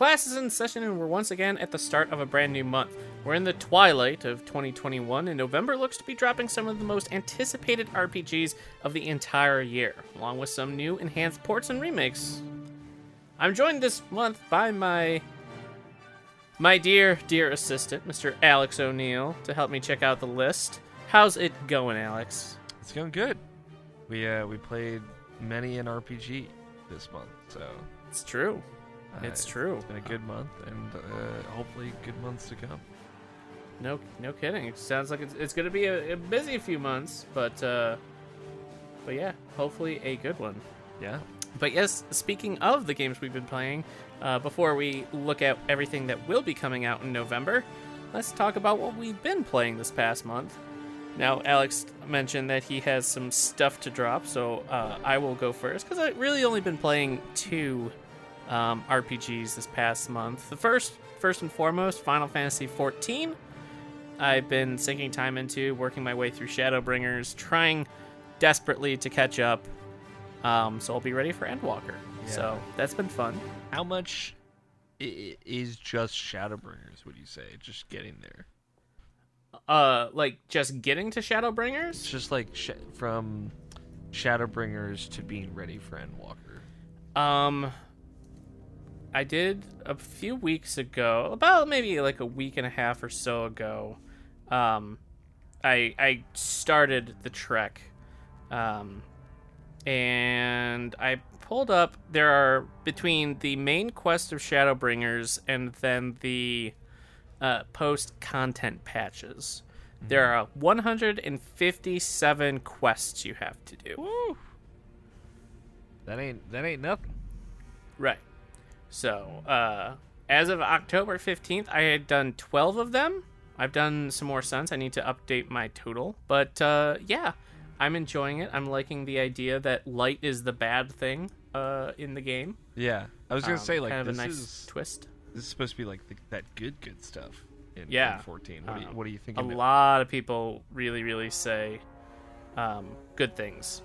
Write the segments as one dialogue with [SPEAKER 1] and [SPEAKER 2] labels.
[SPEAKER 1] Class is in session, and we're once again at the start of a brand new month. We're in the twilight of 2021, and November looks to be dropping some of the most anticipated RPGs of the entire year, along with some new enhanced ports and remakes. I'm joined this month by my my dear, dear assistant, Mr. Alex O'Neill, to help me check out the list. How's it going, Alex?
[SPEAKER 2] It's going good. We uh we played many an RPG this month, so
[SPEAKER 1] It's true. It's true.
[SPEAKER 2] It's been a good month, and uh, hopefully good months to come.
[SPEAKER 1] No, no kidding. It sounds like it's, it's going to be a, a busy few months, but uh, but yeah, hopefully a good one.
[SPEAKER 2] Yeah.
[SPEAKER 1] But yes, speaking of the games we've been playing, uh, before we look at everything that will be coming out in November, let's talk about what we've been playing this past month. Now, Alex mentioned that he has some stuff to drop, so uh, I will go first because I've really only been playing two um, RPGs this past month. The first, first and foremost, Final Fantasy XIV. I've been sinking time into, working my way through Shadowbringers, trying desperately to catch up. Um, so I'll be ready for Endwalker. So that's been fun.
[SPEAKER 2] How much is just Shadowbringers? Would you say just getting there?
[SPEAKER 1] Uh, like just getting to
[SPEAKER 2] It's
[SPEAKER 1] Shadowbringers.
[SPEAKER 2] just like sh- from Shadowbringers to being ready for Endwalker.
[SPEAKER 1] Um, I did a few weeks ago, about maybe like a week and a half or so ago. Um, I I started the trek, um, and I pulled up. There are between the main quest of Shadowbringers and then the uh, post content patches. There are 157 quests you have to do.
[SPEAKER 2] Woo! That ain't that ain't nothing.
[SPEAKER 1] Right. So, uh, as of October 15th, I had done 12 of them. I've done some more since. I need to update my total. But, uh, yeah, I'm enjoying it. I'm liking the idea that light is the bad thing uh, in the game.
[SPEAKER 2] Yeah, I was gonna
[SPEAKER 1] Um,
[SPEAKER 2] say like
[SPEAKER 1] kind of
[SPEAKER 2] this
[SPEAKER 1] a nice
[SPEAKER 2] is
[SPEAKER 1] twist.
[SPEAKER 2] this is supposed to be like the, that good good stuff. In,
[SPEAKER 1] Yeah.
[SPEAKER 2] in 14. What, do you,
[SPEAKER 1] Um,
[SPEAKER 2] what do you think?
[SPEAKER 1] A lot of people really, really say um, good things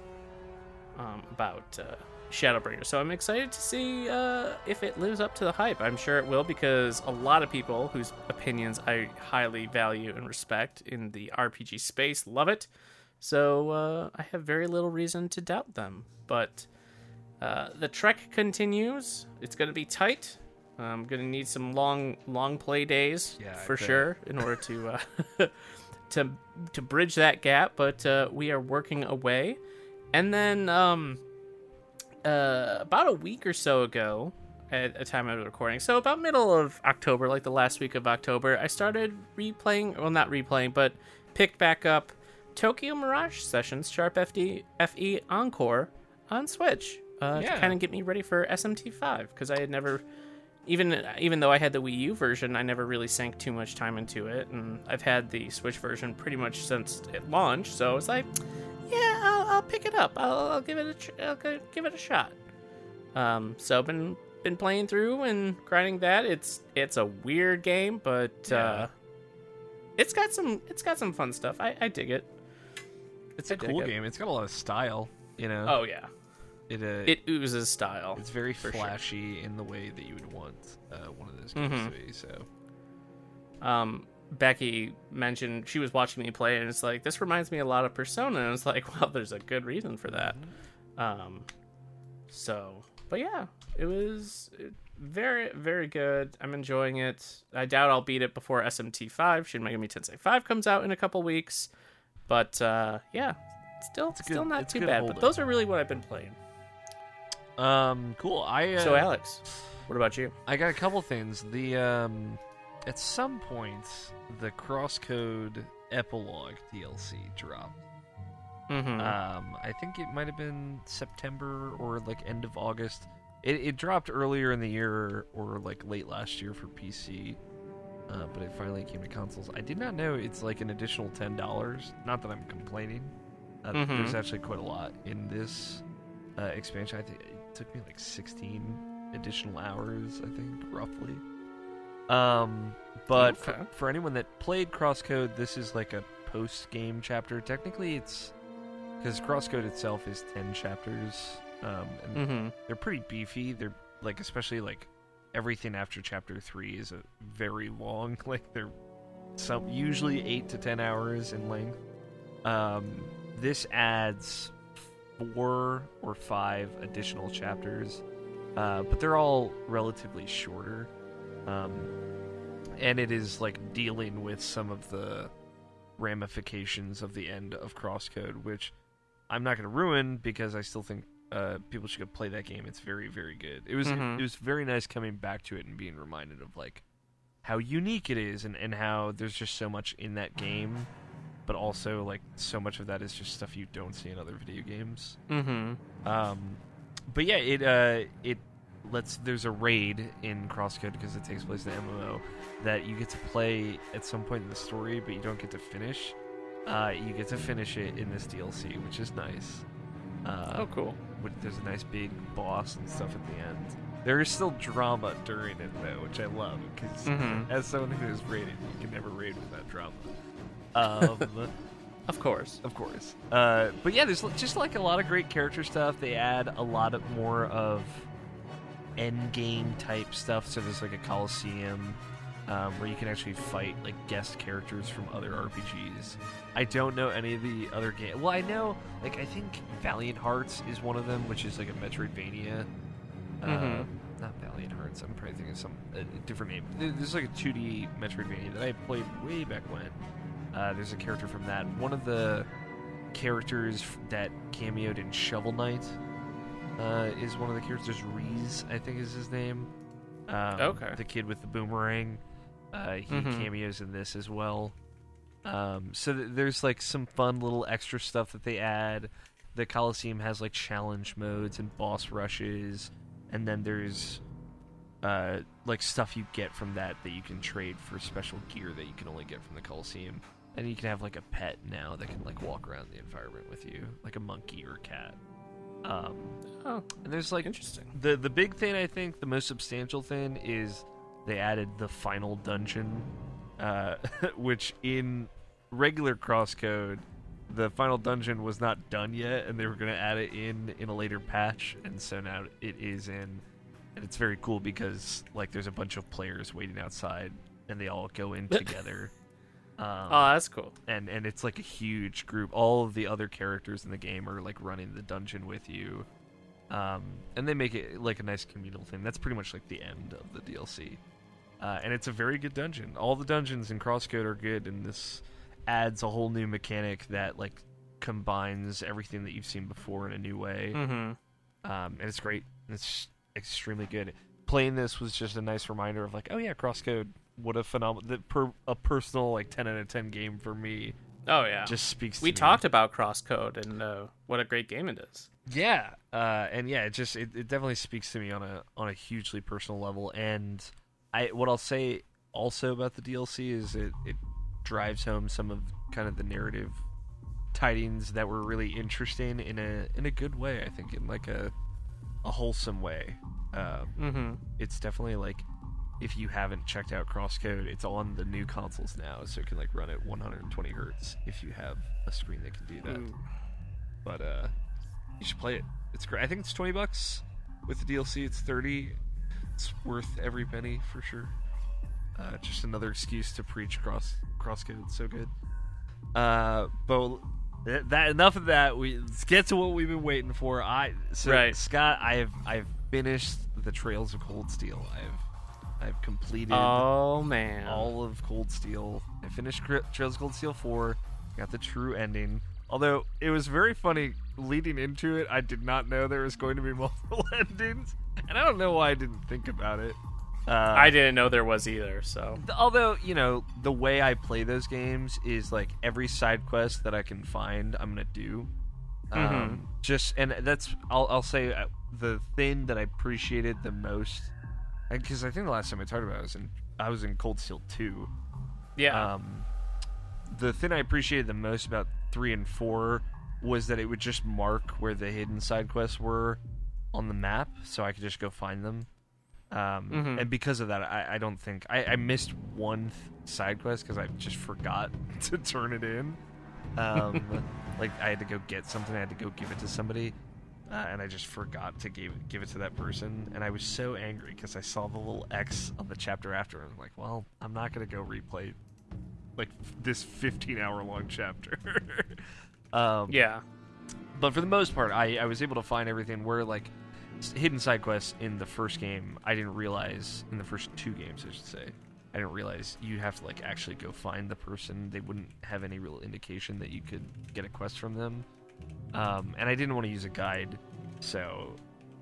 [SPEAKER 1] um, about uh, Shadowbringer. So I'm excited to see uh, if it lives up to the hype. I'm sure it will because a lot of people whose opinions I highly value and respect in the RPG space love it. So uh, I have very little reason to doubt them. But uh, the trek continues. It's going to be tight. I'm going to need some long, long play days
[SPEAKER 2] Yeah,
[SPEAKER 1] for sure in order to uh, to to bridge that gap. But uh, we are working away. And then um, uh, about a week or so ago, at a time of recording, so about middle of October, like the last week of October, I started replaying. Well, not replaying, but picked back up Tokyo Mirage Sessions Sharp FD FE Encore on Switch uh, to kind of get me ready for SMT5 because I had never. Even even though I had the Wii U version, I never really sank too much time into it, and I've had the Switch version pretty much since it launched. So it's like, yeah, I'll, I'll pick it up. I'll, I'll give it a tr- I'll give it a shot. Um, so been been playing through and grinding that. It's it's a weird game, but uh, it's got some it's got some fun stuff. I, I dig it.
[SPEAKER 2] It's
[SPEAKER 1] I
[SPEAKER 2] a cool
[SPEAKER 1] it.
[SPEAKER 2] game. It's got a lot of style. You know.
[SPEAKER 1] Oh yeah,
[SPEAKER 2] It uh,
[SPEAKER 1] it oozes style.
[SPEAKER 2] it's very
[SPEAKER 1] for sure.
[SPEAKER 2] flashy in the way that you would want uh, one of those games
[SPEAKER 1] Mhm.
[SPEAKER 2] to be. So
[SPEAKER 1] um Becky mentioned she was watching me play and it's like this reminds me a lot of Persona and it's like well there's a good reason for that. Um so but yeah, it was very very good. I'm enjoying it. I doubt I'll beat it before SMT5 Shin Megami Tensei 5 comes out in a couple weeks. But uh yeah, still
[SPEAKER 2] It's
[SPEAKER 1] still
[SPEAKER 2] good-
[SPEAKER 1] not too bad. But
[SPEAKER 2] up.
[SPEAKER 1] those are really what I've been playing.
[SPEAKER 2] um, cool. I uh,
[SPEAKER 1] So Alex, what about you?
[SPEAKER 2] I got a couple things. The um, at some point, the Crosscode Epilogue DLC dropped.
[SPEAKER 1] Mm-hmm.
[SPEAKER 2] Um, I think it might have been September or like end of August. It, it dropped earlier in the year or like late last year for PC, uh, but it finally came to consoles. I did not know it's like an additional ten dollars. Not that I'm complaining. Uh,
[SPEAKER 1] Mhm.
[SPEAKER 2] There's actually quite a lot in this uh, expansion. I think it took me like 16 additional hours. I think roughly. Um, but for, for anyone that played Crosscode, this is like a post-game chapter. Technically, it's because Crosscode itself is 10 chapters, um, and
[SPEAKER 1] Mm-hmm.
[SPEAKER 2] they're pretty beefy. They're like, especially like everything after chapter three is a very long. Like they're some usually eight to ten hours in length. Um, this adds four or five additional chapters, uh, but they're all relatively shorter. Um, and it is like dealing with some of the ramifications of the end of Crosscode, which I'm not going to ruin because I still think uh, people should go play that game. It's very, very good. It was
[SPEAKER 1] Mhm.
[SPEAKER 2] it, was very nice coming back to it and being reminded of like how unique it is and, and how there's just so much in that game, but also like so much of that is just stuff you don't see in other video games.
[SPEAKER 1] Mm-hmm.
[SPEAKER 2] Um, but yeah, it uh, it lets there's a raid in Crosscode because it takes place in the MMO that you get to play at some point in the story, but you don't get to finish. Uh, you get to finish it in this DLC, which is nice. Uh,
[SPEAKER 1] Oh, cool.
[SPEAKER 2] with- there's a nice big boss and stuff at the end. There is still drama during it though, which I love because
[SPEAKER 1] Mhm.
[SPEAKER 2] as someone who is raided, you can never raid without drama. Um,
[SPEAKER 1] Of course.
[SPEAKER 2] of course. Uh, but yeah, there's just like a lot of great character stuff. They add a lot of more of end game type stuff. So there's like a coliseum um, where you can actually fight like guest characters from other RPGs. I don't know any of the other game. Well, I know like I think Valiant Hearts is one of them, which is like a Metroidvania. Uh,
[SPEAKER 1] Mhm.
[SPEAKER 2] not Valiant Hearts. I'm probably thinking of some a different name. There- There's like a 2D Metroidvania that I played way back when. Uh, there's a character from that. One of the characters that cameoed in Shovel Knight uh, is one of the characters. Reese, I think, is his name. Um,
[SPEAKER 1] Okay.
[SPEAKER 2] The kid with the boomerang. Uh, he
[SPEAKER 1] Mhm.
[SPEAKER 2] cameos in this as well. Um, so th- there's like some fun little extra stuff that they add. The Coliseum has like challenge modes and boss rushes, and then there's uh, like stuff you get from that that you can trade for special gear that you can only get from the Coliseum. And you can have like a pet now that can like walk around the environment with you, like a monkey or a cat. Um,
[SPEAKER 1] Oh,
[SPEAKER 2] and there's like
[SPEAKER 1] interesting.
[SPEAKER 2] the the big thing I think the most substantial thing is they added the final dungeon, uh, which in regular crosscode the final dungeon was not done yet, and they were going to add it in in a later patch, and so now it is in, and it's very cool because like there's a bunch of players waiting outside, and they all go in together. Um,
[SPEAKER 1] Oh, that's cool.
[SPEAKER 2] and and it's like a huge group. All of the other characters in the game are like running the dungeon with you, um, and they make it like a nice communal thing. That's pretty much like the end of the DLC, uh, and it's a very good dungeon. All the dungeons in Crosscode are good, and this adds a whole new mechanic that like combines everything that you've seen before in a new way
[SPEAKER 1] Mm-hmm.
[SPEAKER 2] um, and it's great. It's extremely good. Playing this was just a nice reminder of like, oh yeah, Crosscode. What a phenomenal, the per, a personal like ten out of ten game for me.
[SPEAKER 1] Oh yeah.
[SPEAKER 2] Just speaks.
[SPEAKER 1] we
[SPEAKER 2] to me.
[SPEAKER 1] talked about Crosscode and uh, what a great game it is.
[SPEAKER 2] Yeah, uh, and yeah, it just it, it definitely speaks to me on a on a hugely personal level. And I what I'll say also about the DLC is it it drives home some of kind of the narrative tidings that were really interesting in a in a good way. I think in like a a wholesome way. Um,
[SPEAKER 1] Mm-hmm.
[SPEAKER 2] it's definitely like if you haven't checked out Crosscode, it's on the new consoles now, so it can like run at 120 hertz if you have a screen that can do that. But uh, you should play it. It's great. I think it's 20 bucks with the DLC. It's 30. It's worth every penny for sure. Uh, just another excuse to preach cross Crosscode. It's so good. Uh, but that, that enough of that. We let's get to what we've been waiting for. I so
[SPEAKER 1] Right.
[SPEAKER 2] Scott, I've I've finished the Trails of Cold Steel. I've I've completed
[SPEAKER 1] Oh man.
[SPEAKER 2] all of Cold Steel. I finished Trails of Cold Steel 4, got the true ending. Although it was very funny leading into it, I did not know there was going to be multiple endings. And I don't know why I didn't think about it. Uh,
[SPEAKER 1] I didn't know there was either. So
[SPEAKER 2] although you know the way I play those games is like every side quest that I can find, I'm gonna do. Um, just and that's I'll I'll say uh, the thing that I appreciated the most because I think the last time I talked about it was in I was in Cold Steel two.
[SPEAKER 1] yeah,
[SPEAKER 2] Um, the thing I appreciated the most about three and four was that it would just mark where the hidden side quests were on the map, so I could just go find them. Um,
[SPEAKER 1] Mhm.
[SPEAKER 2] And because of that, I, I don't think I, I missed one th- side quest because I just forgot to turn it in. Um, like I had to go get something, I had to go give it to somebody, uh, and I just forgot to give give it to that person, and I was so angry because I saw the little X on the chapter after, and I'm like, well, I'm not gonna go replay like this 15 hour long chapter. um,
[SPEAKER 1] yeah,
[SPEAKER 2] but for the most part, I, I was able to find everything where like hidden side quests in the first game. I didn't realize in the first two games, I should say. I didn't realize you have to like actually go find the person. They wouldn't have any real indication that you could get a quest from them. Um, and I didn't want to use a guide, so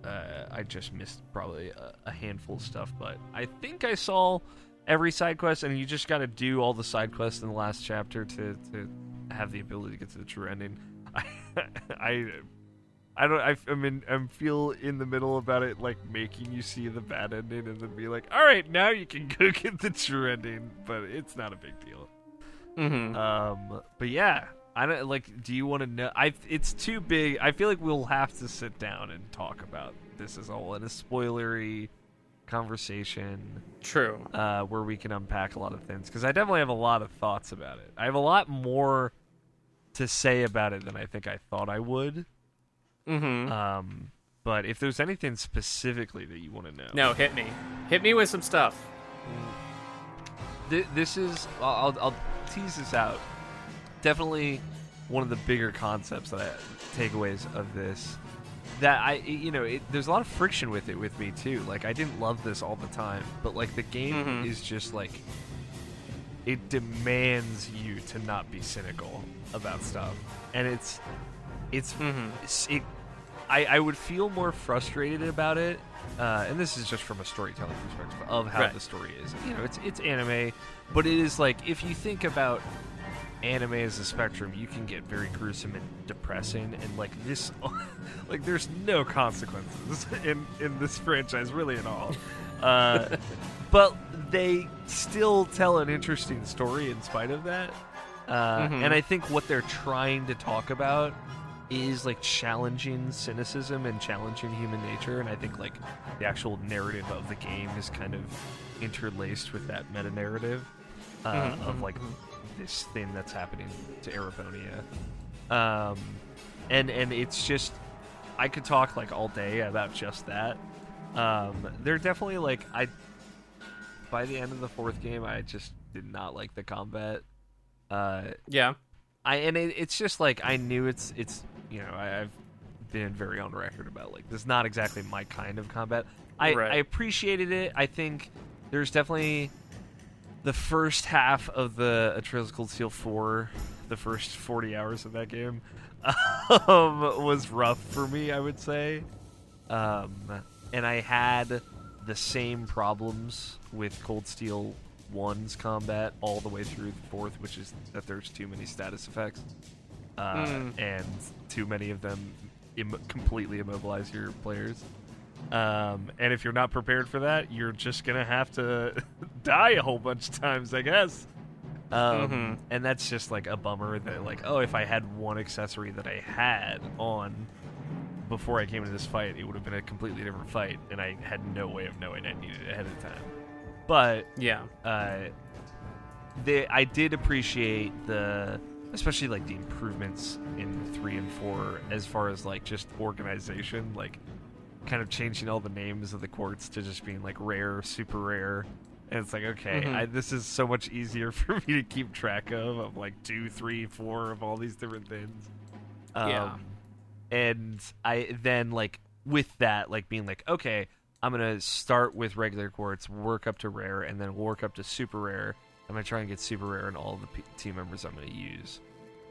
[SPEAKER 2] uh, I just missed probably a, a handful of stuff. But I think I saw every side quest, and you just got to do all the side quests in the last chapter to to have the ability to get to the true ending. I I I don't I, I mean I'm feel in the middle about it like making you see the bad ending and then be like all right now you can go get the true ending but it's not a big deal
[SPEAKER 1] hmm
[SPEAKER 2] um but yeah I don't like do you want to know I it's too big I feel like we'll have to sit down and talk about this as a whole in a spoilery conversation
[SPEAKER 1] true.
[SPEAKER 2] uh, where we can unpack a lot of things because I definitely have a lot of thoughts about it. I have a lot more to say about it than I think I thought I would.
[SPEAKER 1] hmm
[SPEAKER 2] Um, but if there's anything specifically that you want to know,
[SPEAKER 1] no, hit me, hit me with some stuff.
[SPEAKER 2] Th- this is I'll, I'll tease this out. Definitely one of the bigger concepts that I takeaways of this. That I, you know, it, there's a lot of friction with it with me too. Like I didn't love this all the time, but like the game
[SPEAKER 1] Mhm.
[SPEAKER 2] is just like it demands you to not be cynical about stuff, and it's it's
[SPEAKER 1] Mhm.
[SPEAKER 2] it's- it I, I would feel more frustrated about it uh, and this is just from a storytelling perspective of how
[SPEAKER 1] Right.
[SPEAKER 2] the story is you know it's it's anime but it is like if you think about anime as a spectrum you can get very gruesome and depressing and like this like there's no consequences in in this franchise really at all uh, but they still tell an interesting story in spite of that uh,
[SPEAKER 1] Mhm.
[SPEAKER 2] and i think what they're trying to talk about is like challenging cynicism and challenging human nature and i think like the actual narrative of the game is kind of interlaced with that meta narrative uh,
[SPEAKER 1] Mhm,
[SPEAKER 2] of like
[SPEAKER 1] mhm.
[SPEAKER 2] This thing that's happening to Erebonia. Um, and and it's just I could talk like all day about just that. Um, they're definitely like I by the end of the fourth game I just did not like the combat. Uh,
[SPEAKER 1] Yeah.
[SPEAKER 2] I and it, it's just like I knew it's it's you know I, I've been very on record about like this is not exactly my kind of combat. I
[SPEAKER 1] Right.
[SPEAKER 2] I appreciated it. I think there's definitely the first half of the A Trails of Cold Steel four, the first forty hours of that game, um, was rough for me. I would say, um, and I had the same problems with Cold Steel one's combat all the way through the fourth, which is that there's too many status effects, uh,
[SPEAKER 1] Mm.
[SPEAKER 2] and too many of them Im- completely immobilize your players. Um, and if you're not prepared for that, you're just gonna have to die a whole bunch of times, I guess. Um,
[SPEAKER 1] Mhm.
[SPEAKER 2] And that's just like a bummer that like, oh, if I had one accessory that I had on before I came into this fight, it would have been a completely different fight, and I had no way of knowing I needed it ahead of time. But
[SPEAKER 1] Yeah.
[SPEAKER 2] uh, they, I did appreciate the, especially like the improvements in three and four as far as like just organization, like kind of changing all the names of the quartz to just being like rare, super rare. And it's like, okay,
[SPEAKER 1] Mhm.
[SPEAKER 2] I, this is so much easier for me to keep track of, of like two, three, four of all these different things.
[SPEAKER 1] Yeah.
[SPEAKER 2] Um, and I then like with that, like being like, okay, I'm gonna start with regular quartz, work up to rare, and then work up to super rare. I'm gonna try and get super rare in all the p- team members I'm gonna use,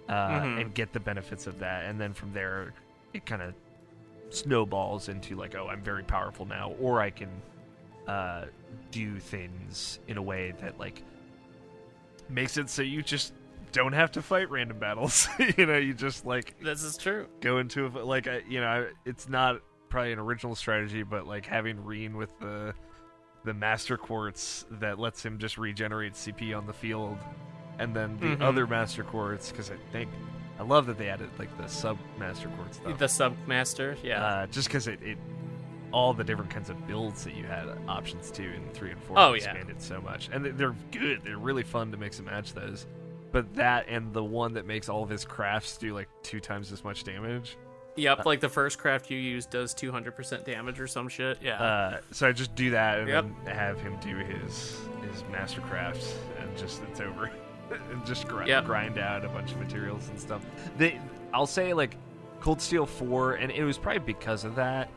[SPEAKER 2] uh,
[SPEAKER 1] Mhm.
[SPEAKER 2] and get the benefits of that. And then from there, it kind of snowballs into like, oh, I'm very powerful now, or I can uh, do things in a way that like makes it so you just don't have to fight random battles. you know, you just like
[SPEAKER 1] This is true.
[SPEAKER 2] go into a, like I- you know it's not probably an original strategy, but like having Rean with the the master quartz that lets him just regenerate CP on the field, and then the
[SPEAKER 1] Mhm.
[SPEAKER 2] other master quartz because I think I love that they added like the sub master stuff.
[SPEAKER 1] The submaster, yeah.
[SPEAKER 2] uh, just because it, it all the different kinds of builds that you had options to in three and four
[SPEAKER 1] Oh, yeah.
[SPEAKER 2] expanded so much, and they- they're good. They're really fun to mix and match those. But that and the one that makes all of his crafts do like two times as much damage.
[SPEAKER 1] yep, like the first craft you use does 200% damage or some shit. Yeah.
[SPEAKER 2] Uh, so I just do that and
[SPEAKER 1] Yep.
[SPEAKER 2] then have him do his his mastercrafts and just it's over. and just grind,
[SPEAKER 1] Yep.
[SPEAKER 2] grind out a bunch of materials and stuff. They, I'll say like Cold Steel Four, and it was probably because of that,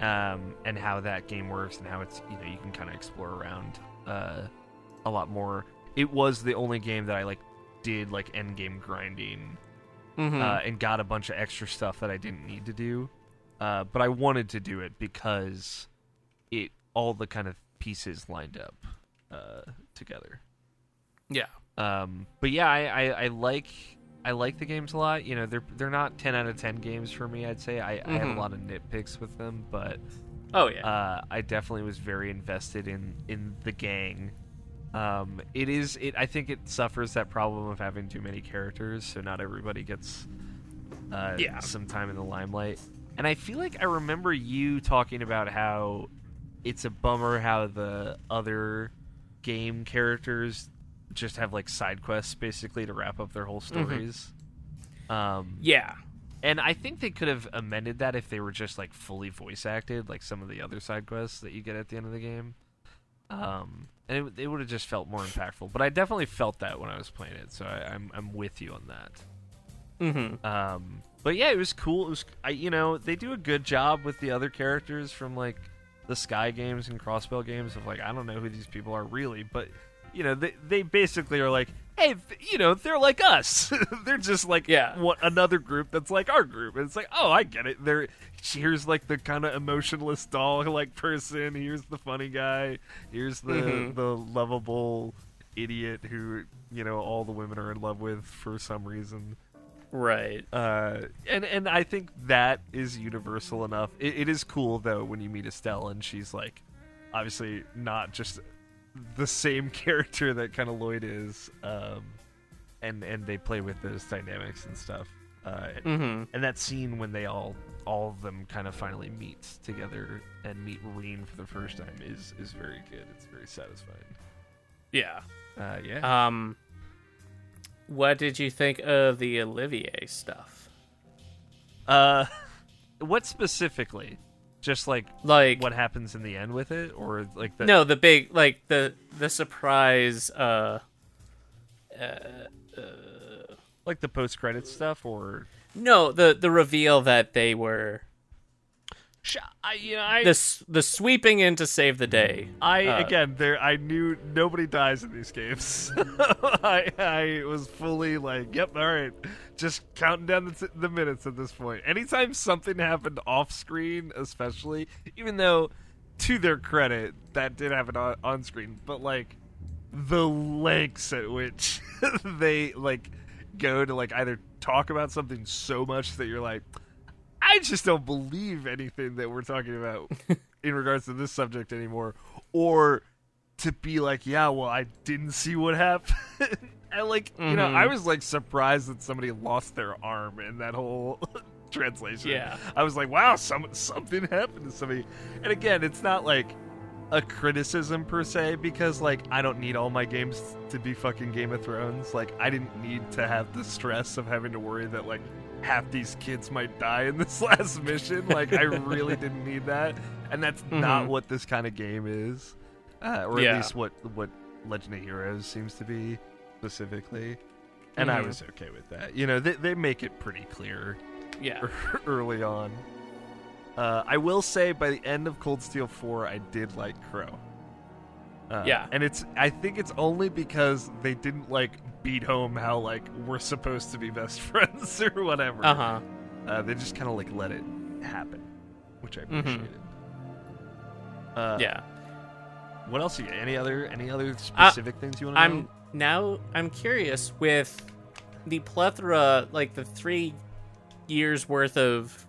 [SPEAKER 2] um, and how that game works and how it's you know you can kind of explore around uh, a lot more. It was the only game that I like did like end game grinding
[SPEAKER 1] Mhm.
[SPEAKER 2] uh, and got a bunch of extra stuff that I didn't need to do. Uh, but I wanted to do it because it all the kind of pieces lined up uh, together.
[SPEAKER 1] yeah.
[SPEAKER 2] Um, but yeah, I, I, I like I like the games a lot. You know, they're they're not ten out of ten games for me. I'd say I, I have a lot of nitpicks with them, but
[SPEAKER 1] Oh, yeah.
[SPEAKER 2] uh, I definitely was very invested in in the gang. Um, it is it. I think it suffers that problem of having too many characters, so not everybody gets uh,
[SPEAKER 1] Yeah.
[SPEAKER 2] some time in the limelight. And I feel like I remember you talking about how it's a bummer how the other game characters just have like side quests basically to wrap up their whole stories. Um,
[SPEAKER 1] yeah.
[SPEAKER 2] and I think they could have amended that if they were just like fully voice acted, like some of the other side quests that you get at the end of the game. Um, and it, it would have just felt more impactful. But I definitely felt that when I was playing it, so I, I'm I'm with you on that.
[SPEAKER 1] Mm-hmm.
[SPEAKER 2] Um, but yeah, it was cool. It was, I, you know, they do a good job with the other characters from like the Sky games and Crossbell games of like I don't know who these people are really, but you know, they they basically are like, hey, you know, they're like us. they're just like
[SPEAKER 1] Yeah.
[SPEAKER 2] what another group that's like our group. And it's like, oh, I get it. They're here's like the kind of emotionless doll like person. Here's the funny guy. Here's the
[SPEAKER 1] Mhm.
[SPEAKER 2] the lovable idiot who you know all the women are in love with for some reason.
[SPEAKER 1] Right.
[SPEAKER 2] Uh, and and I think that is universal enough. It, it is cool though when you meet Estelle and she's like, obviously not just the same character that kind of Lloyd is. Um, and and they play with those dynamics and stuff. Uh,
[SPEAKER 1] Mm-hmm.
[SPEAKER 2] and that scene when they all all of them kind of finally meet together and meet Rean for the first time is is very good. It's very satisfying.
[SPEAKER 1] Yeah.
[SPEAKER 2] Uh, yeah.
[SPEAKER 1] Um, what did you think of the Olivier stuff?
[SPEAKER 2] Uh, what specifically? Just like
[SPEAKER 1] Like,
[SPEAKER 2] what happens in the end with it, or like the
[SPEAKER 1] no, the big, like the the surprise. Uh, uh
[SPEAKER 2] like the post credit stuff, or
[SPEAKER 1] no, the the reveal that they were
[SPEAKER 2] I, you know, I,
[SPEAKER 1] the the sweeping in to save the day.
[SPEAKER 2] I
[SPEAKER 1] uh,
[SPEAKER 2] again, there, I knew nobody dies in these games. I, I was fully like, yep, all right, just counting down the, t- the minutes at this point. Anytime something happened off screen, especially, even though, to their credit, that did happen on, on screen, but like the lengths at which they like go to like either talk about something so much that you're like I just don't believe anything that we're talking about in regards to this subject anymore, or to be like, yeah, well, I didn't see what happened. I like, you know. I mm-hmm. was like surprised that somebody lost their arm in that whole translation.
[SPEAKER 1] Yeah.
[SPEAKER 2] I was like, wow, some something happened to somebody. And again, it's not like a criticism per se because like I don't need all my games to be fucking Game of Thrones. Like I didn't need to have the stress of having to worry that like half these kids might die in this last mission. Like I really didn't need that, and that's not
[SPEAKER 1] Mhm.
[SPEAKER 2] what this kind of game is, uh, or at least what what Legend of Heroes seems to be specifically. And I
[SPEAKER 1] Mhm.
[SPEAKER 2] was okay with that. You know, they they make it pretty clear
[SPEAKER 1] Yeah.
[SPEAKER 2] early on. Uh, I will say by the end of Cold Steel 4, I did like Crow. Uh,
[SPEAKER 1] Yeah.
[SPEAKER 2] and it's I think it's only because they didn't like beat home how like we're supposed to be best friends or whatever.
[SPEAKER 1] Uh huh.
[SPEAKER 2] Uh, they just kind of like let it happen, which I appreciated. Uh,
[SPEAKER 1] Yeah.
[SPEAKER 2] what else? You, any other any other specific uh, things you want to
[SPEAKER 1] know? I'm now I'm curious with the plethora, like the three years worth of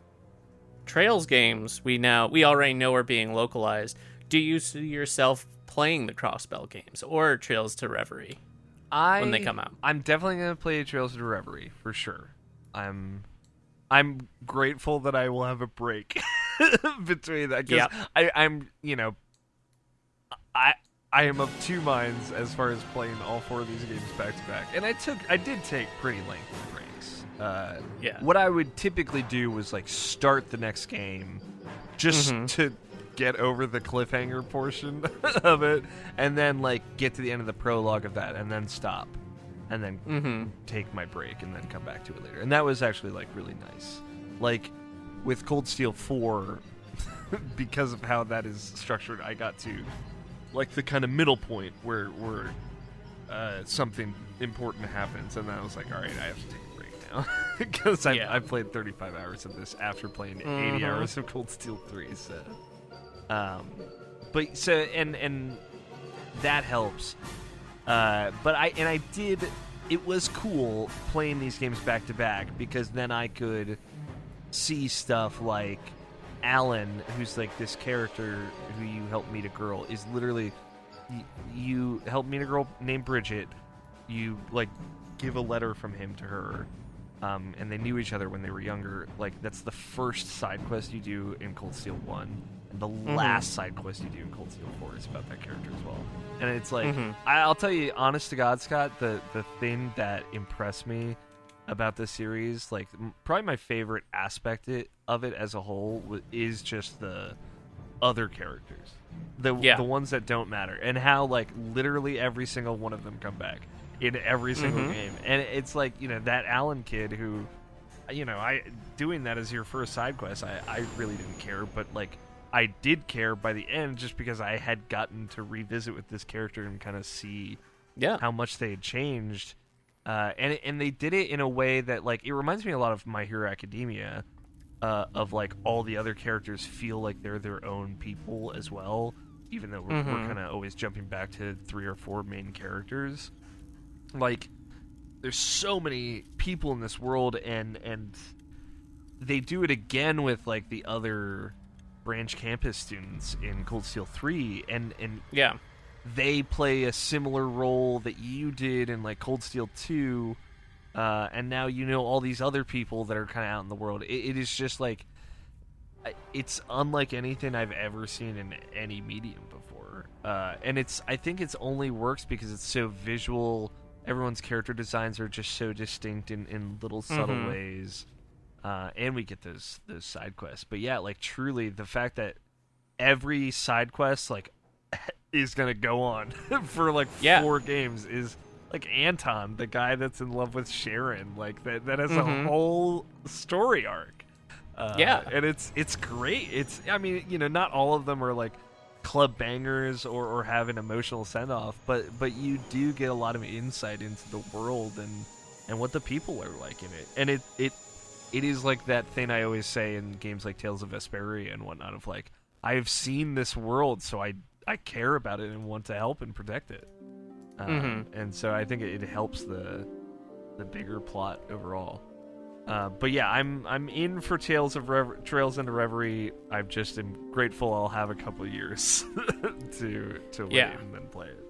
[SPEAKER 1] Trails games we now we already know are being localized. Do you see yourself playing the Crossbell games or Trails to Reverie
[SPEAKER 2] I,
[SPEAKER 1] when they come out?
[SPEAKER 2] I'm definitely gonna play Trails to Reverie for sure. I'm I'm grateful that I will have a break between that because yep. I'm you know I I am of two minds as far as playing all four of these games back to back, and I took I did take pretty lengthy breaks. Uh,
[SPEAKER 1] yeah.
[SPEAKER 2] What I would typically do was like start the next game, just mm-hmm. to get over the cliffhanger portion of it, and then like get to the end of the prologue of that, and then stop, and then
[SPEAKER 1] mm-hmm.
[SPEAKER 2] take my break, and then come back to it later. And that was actually like really nice. Like with Cold Steel Four, because of how that is structured, I got to like the kind of middle point where where uh, something important happens, and then I was like, all right, I have to take a break now because I've, yeah. I've, played 35 hours of this after playing 80 mm-hmm. hours of Cold Steel 3. So, um, but so and and that helps. Uh, but I and I did. It was cool playing these games back to back because then I could see stuff like Alan, who's like this character who you help meet a girl, is literally you, you help meet a girl named Bridget. You like give a letter from him to her, um, and they knew each other when they were younger. Like that's the first side quest you do in Cold Steel One, and the mm-hmm. last side quest you do in Cold Steel Four is about that character as well. And it's like mm-hmm. I, will tell you, honest to God, Scott, the the thing that impressed me about this series. Like probably my favorite aspect of it as a whole is just the other characters, the
[SPEAKER 1] yeah.
[SPEAKER 2] the ones that don't matter, and how like literally every single one of them come back in every single mm-hmm. game. And it's like you know that Alan kid who, you know, I doing that as your first side quest. I I really didn't care, but like. I did care by the end just because I had gotten to revisit with this character and kind of see
[SPEAKER 1] yeah.
[SPEAKER 2] how much they had changed uh, and and they did it in a way that like it reminds me a lot of My Hero Academia, uh, of like all the other characters feel like they're their own people as well, even though we're, mm-hmm. we're kind of always jumping back to three or four main characters. Like, there's so many people in this world, and and they do it again with like the other branch campus students in Cold Steel Three, and and
[SPEAKER 1] yeah
[SPEAKER 2] they play a similar role that you did in like Cold Steel 2 uh, and now you know all these other people that are kind of out in the world. It, it is just like it's unlike anything I've ever seen in any medium before. Uh, and it's I think it's only works because it's so visual. Everyone's character designs are just so distinct in, in little subtle mm-hmm. ways. Uh, and we get those those side quests. But yeah, like truly the fact that every side quest like is gonna go on for like
[SPEAKER 1] yeah.
[SPEAKER 2] four games is like Anton, the guy that's in love with Sharon, like that that has mm-hmm. a whole story arc.
[SPEAKER 1] Uh, yeah,
[SPEAKER 2] and it's it's great. It's I mean you know not all of them are like club bangers or, or have an emotional send off, but but you do get a lot of insight into the world and and what the people are like in it, and it it it is like that thing I always say in games like Tales of Vesperia and whatnot of like I've seen this world, so I I care about it and want to help and protect it. Um, mm-hmm. And so I think it, it, helps the the bigger plot overall. Uh, but yeah, I'm I'm in for Tales of Rever- Trails into Reverie. I'm just am grateful I'll have a couple years to to wait yeah. and then play it.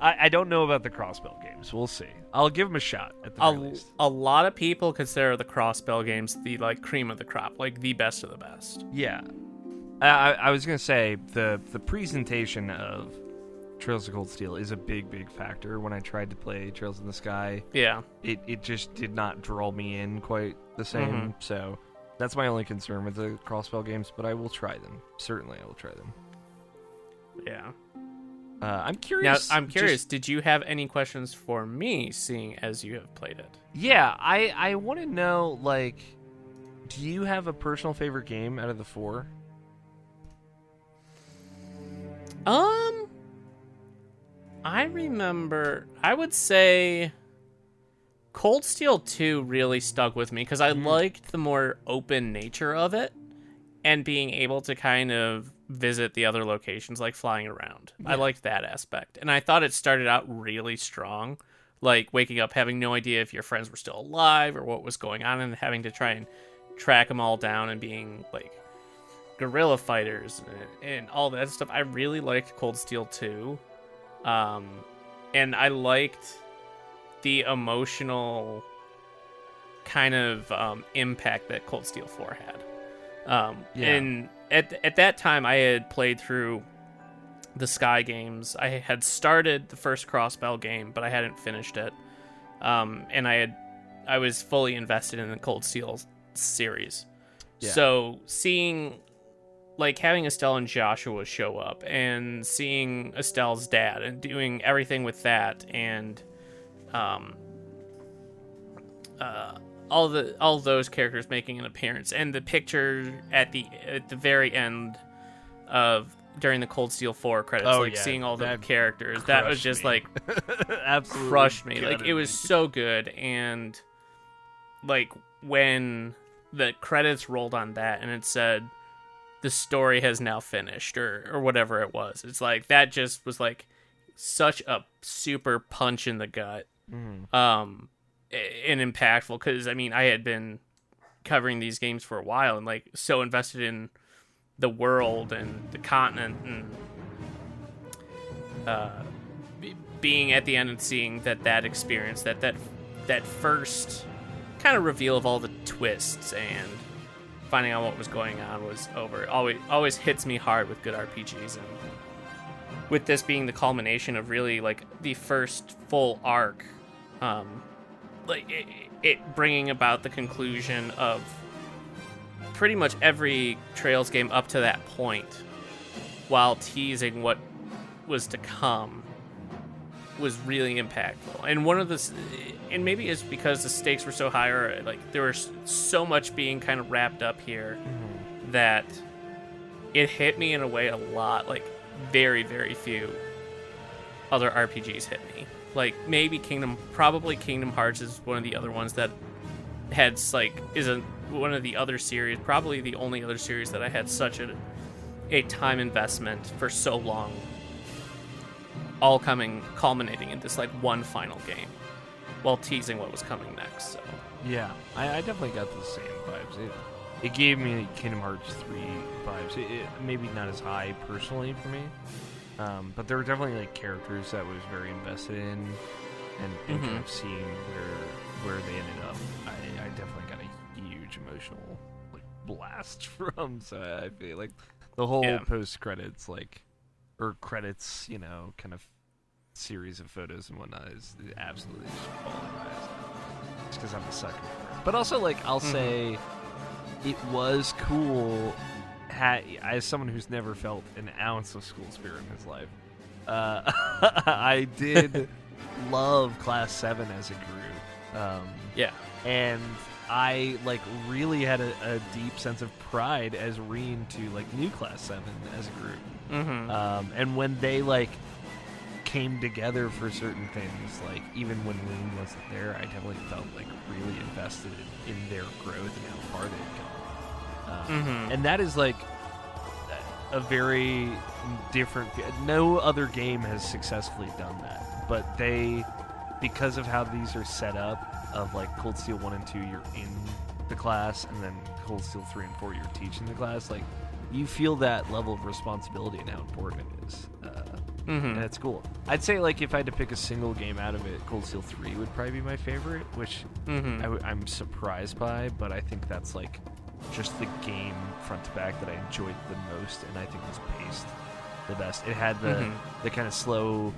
[SPEAKER 2] I, I don't know about the Crossbell games. We'll see. I'll give them a shot at the
[SPEAKER 1] a,
[SPEAKER 2] least.
[SPEAKER 1] A lot of people consider the Crossbell games the like cream of the crop, like the best of the best.
[SPEAKER 2] Yeah, I, I was gonna say the the presentation of Trails of Cold Steel is a big, big factor. When I tried to play Trails in the Sky,
[SPEAKER 1] yeah,
[SPEAKER 2] it it just did not draw me in quite the same. Mm-hmm. So that's my only concern with the Crossbell games. But I will try them. Certainly, I will try them.
[SPEAKER 1] Yeah.
[SPEAKER 2] Uh, I'm curious.
[SPEAKER 1] Now, I'm curious. Just, did you have any questions for me, seeing as you have played it?
[SPEAKER 2] Yeah, I I want to know like, do you have a personal favorite game out of the four?
[SPEAKER 1] Um, I remember. I would say Cold Steel 2 really stuck with me because I mm. liked the more open nature of it and being able to kind of visit the other locations, like flying around. I liked that aspect, and I thought it started out really strong, like waking up having no idea if your friends were still alive or what was going on, and having to try and track them all down and being like guerrilla fighters and, and all that stuff. I really liked Cold Steel 2. Um, and I liked the emotional kind of um, impact that Cold Steel 4 had. Um,
[SPEAKER 2] Yeah.
[SPEAKER 1] And at, at that time, I had played through the Sky games. I had started the first Crossbell game, but I hadn't finished it. Um, and I had I was fully invested in the Cold Steel series.
[SPEAKER 2] Yeah.
[SPEAKER 1] So seeing like having Estelle and Joshua show up and seeing Estelle's dad and doing everything with that and um uh all the all those characters making an appearance and the picture at the at the very end of during the Cold Steel 4 credits
[SPEAKER 2] Oh,
[SPEAKER 1] like
[SPEAKER 2] yeah,
[SPEAKER 1] seeing all the characters that was just
[SPEAKER 2] me.
[SPEAKER 1] like
[SPEAKER 2] Absolutely
[SPEAKER 1] crushed me. Like it was so good and like when the credits rolled on that and it said the story has now finished or or whatever it was. It's like that just was like such a super punch in the gut.
[SPEAKER 2] Mhm.
[SPEAKER 1] Um and impactful cuz I mean I had been covering these games for a while and like so invested in the world and the continent and uh, be- being at the end and seeing that that experience that that that first kind of reveal of all the twists and finding out what was going on was over always always hits me hard with good RPGs and with this being the culmination of really like the first full arc um like it, it bringing about the conclusion of pretty much every Trails game up to that point while teasing what was to come was really impactful. And one of the and maybe it's because the stakes were so high or like there was so much being kind of wrapped up here mm-hmm. that it hit me in a way a lot like very very few other RPGs hit me. Like maybe Kingdom probably Kingdom Hearts is one of the other ones that had like is a one of the other series, probably the only other series that I had such a a time investment for so long, all coming culminating in this like one final game, while teasing what was coming next. So
[SPEAKER 2] Yeah, I, I definitely got the same vibes. It, it gave me Kingdom Hearts 3 vibes. It, it, maybe not as high personally for me, um, but there were definitely like characters that was very invested in, and, and kind
[SPEAKER 1] Mhm.
[SPEAKER 2] of seeing where where they ended up. I, I definitely got a huge emotional like blast from. So I feel like the whole
[SPEAKER 1] Yeah.
[SPEAKER 2] post credits like or credits, you know, kind of series of photos and whatnot is absolutely just falling my eyes just because I'm a sucker for it. But also, like, I'll
[SPEAKER 1] Mhm.
[SPEAKER 2] say it was cool. Ha- as someone who's never felt an ounce of school spirit in his life, uh, I did love Class Seven as a group, um,
[SPEAKER 1] yeah,
[SPEAKER 2] and I like really had a, a deep sense of pride as Rean to like new Class Seven as a group.
[SPEAKER 1] mm-hmm.
[SPEAKER 2] Um, and when they like came together for certain things, like even when Rean wasn't there, I definitely felt like really invested in their growth and how far they'd gone. Um,
[SPEAKER 1] Mhm.
[SPEAKER 2] And that is like a very different. No other game has successfully done that, but they, because of how these are set up, of like Cold Steel one and two, you're in the class, and then Cold Steel three and four, you're teaching the class. Like you feel that level of responsibility and how important it is. Uh,
[SPEAKER 1] mm-hmm.
[SPEAKER 2] and it's cool. I'd say like if I had to pick a single game out of it, Cold Steel Three would probably be my favorite, which
[SPEAKER 1] Mm-hmm.
[SPEAKER 2] I w- I'm surprised by, but I think that's like just the game front to back that I enjoyed the most, and I think was paced the best. It had the
[SPEAKER 1] Mhm.
[SPEAKER 2] the kind of slow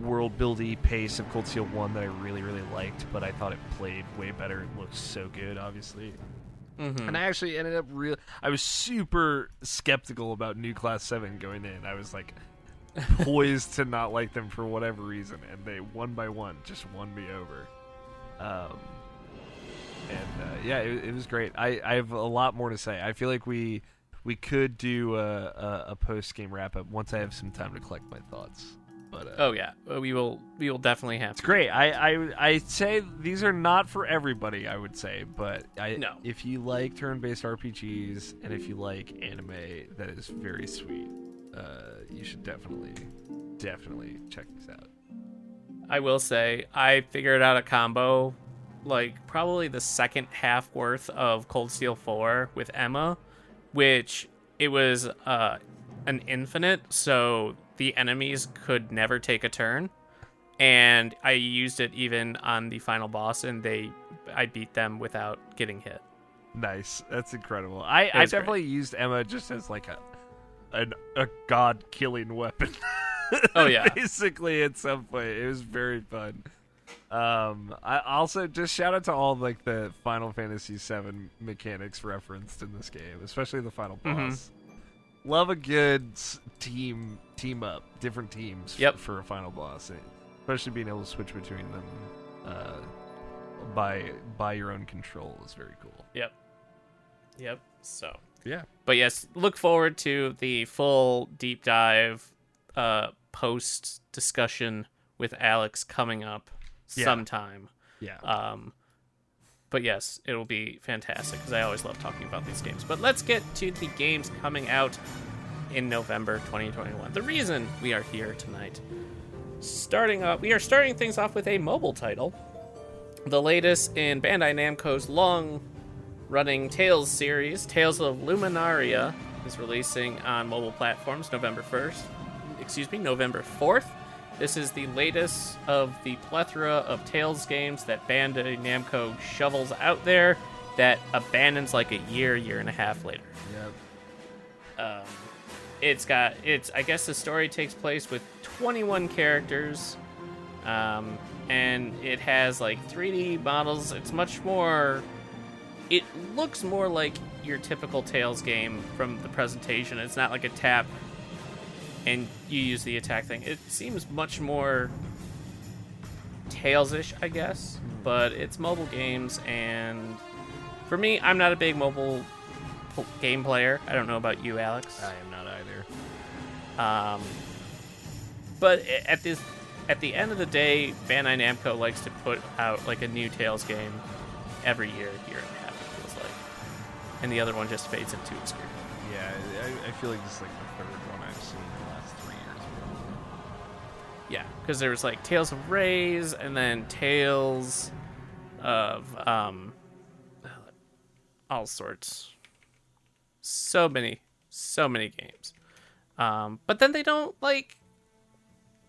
[SPEAKER 2] world buildy pace of Cold Steel One that I really really liked, but I thought it played way better. It looked so good, obviously.
[SPEAKER 1] Mm-hmm.
[SPEAKER 2] And I actually ended up real. I was super skeptical about New Class Seven going in. I was like poised to not like them for whatever reason, and they one by one just won me over. Um, and uh, yeah, it, it was great. I, I have a lot more to say. I feel like we we could do a, a, a post game wrap up once I have some time to collect my thoughts. But uh,
[SPEAKER 1] Oh yeah, we will. We will definitely have.
[SPEAKER 2] it's great. I, I I say these are not for everybody. I would say, but I
[SPEAKER 1] No.
[SPEAKER 2] if you like turn-based RPGs and if you like anime, that is very sweet. Uh, you should definitely definitely check these out.
[SPEAKER 1] I will say I figured out a combo, like probably the second half worth of Cold Steel Four with Emma, which it was uh, an infinite, so the enemies could never take a turn, and I used it even on the final boss, and they I beat them without getting hit.
[SPEAKER 2] Nice. That's incredible. I, I
[SPEAKER 1] was great.
[SPEAKER 2] definitely used Emma just as like a an, a god killing weapon.
[SPEAKER 1] Oh, yeah.
[SPEAKER 2] Basically at some point. It was very fun. Um I also just shout out to all like the Final Fantasy VII mechanics referenced in this game, especially the final
[SPEAKER 1] Mhm.
[SPEAKER 2] boss. Love a good team team up, different teams f-
[SPEAKER 1] Yep.
[SPEAKER 2] for a final boss. Especially being able to switch between them uh by by your own control is very cool.
[SPEAKER 1] Yep. Yep. So.
[SPEAKER 2] Yeah.
[SPEAKER 1] But yes, look forward to the full deep dive uh post discussion with Alex coming up
[SPEAKER 2] Yeah.
[SPEAKER 1] sometime.
[SPEAKER 2] Yeah.
[SPEAKER 1] Um but yes, it'll be fantastic because I always love talking about these games. But let's get to the games coming out in November 2021. The reason we are here tonight, starting up, we are starting things off with a mobile title, the latest in Bandai Namco's long-running Tales series. Tales of Luminaria is releasing on mobile platforms November 1st. Excuse me, November 4th. This is the latest of the plethora of Tales games that Bandai Namco shovels out there that abandons like a year, year and a half later.
[SPEAKER 2] Yep.
[SPEAKER 1] Um, it's got it's I guess the story takes place with 21 characters, um, and it has like 3D models. It's much more. It looks more like your typical Tales game from the presentation. It's not like a tap and you use the attack thing. It seems much more Tales-ish, I guess, but it's mobile games, and for me, I'm not a big mobile game player. I don't know about you, Alex.
[SPEAKER 2] I am not either.
[SPEAKER 1] Um, but at this, at the end of the day, Bandai Namco likes to put out like a new Tales game every year, year and a half. It feels like, and the other one just fades into obscurity.
[SPEAKER 2] Yeah, I, I feel like this is like
[SPEAKER 1] Yeah, because there was like Tales of Rays, and then Tales of um, all sorts. So many, so many games. Um, but then they don't like.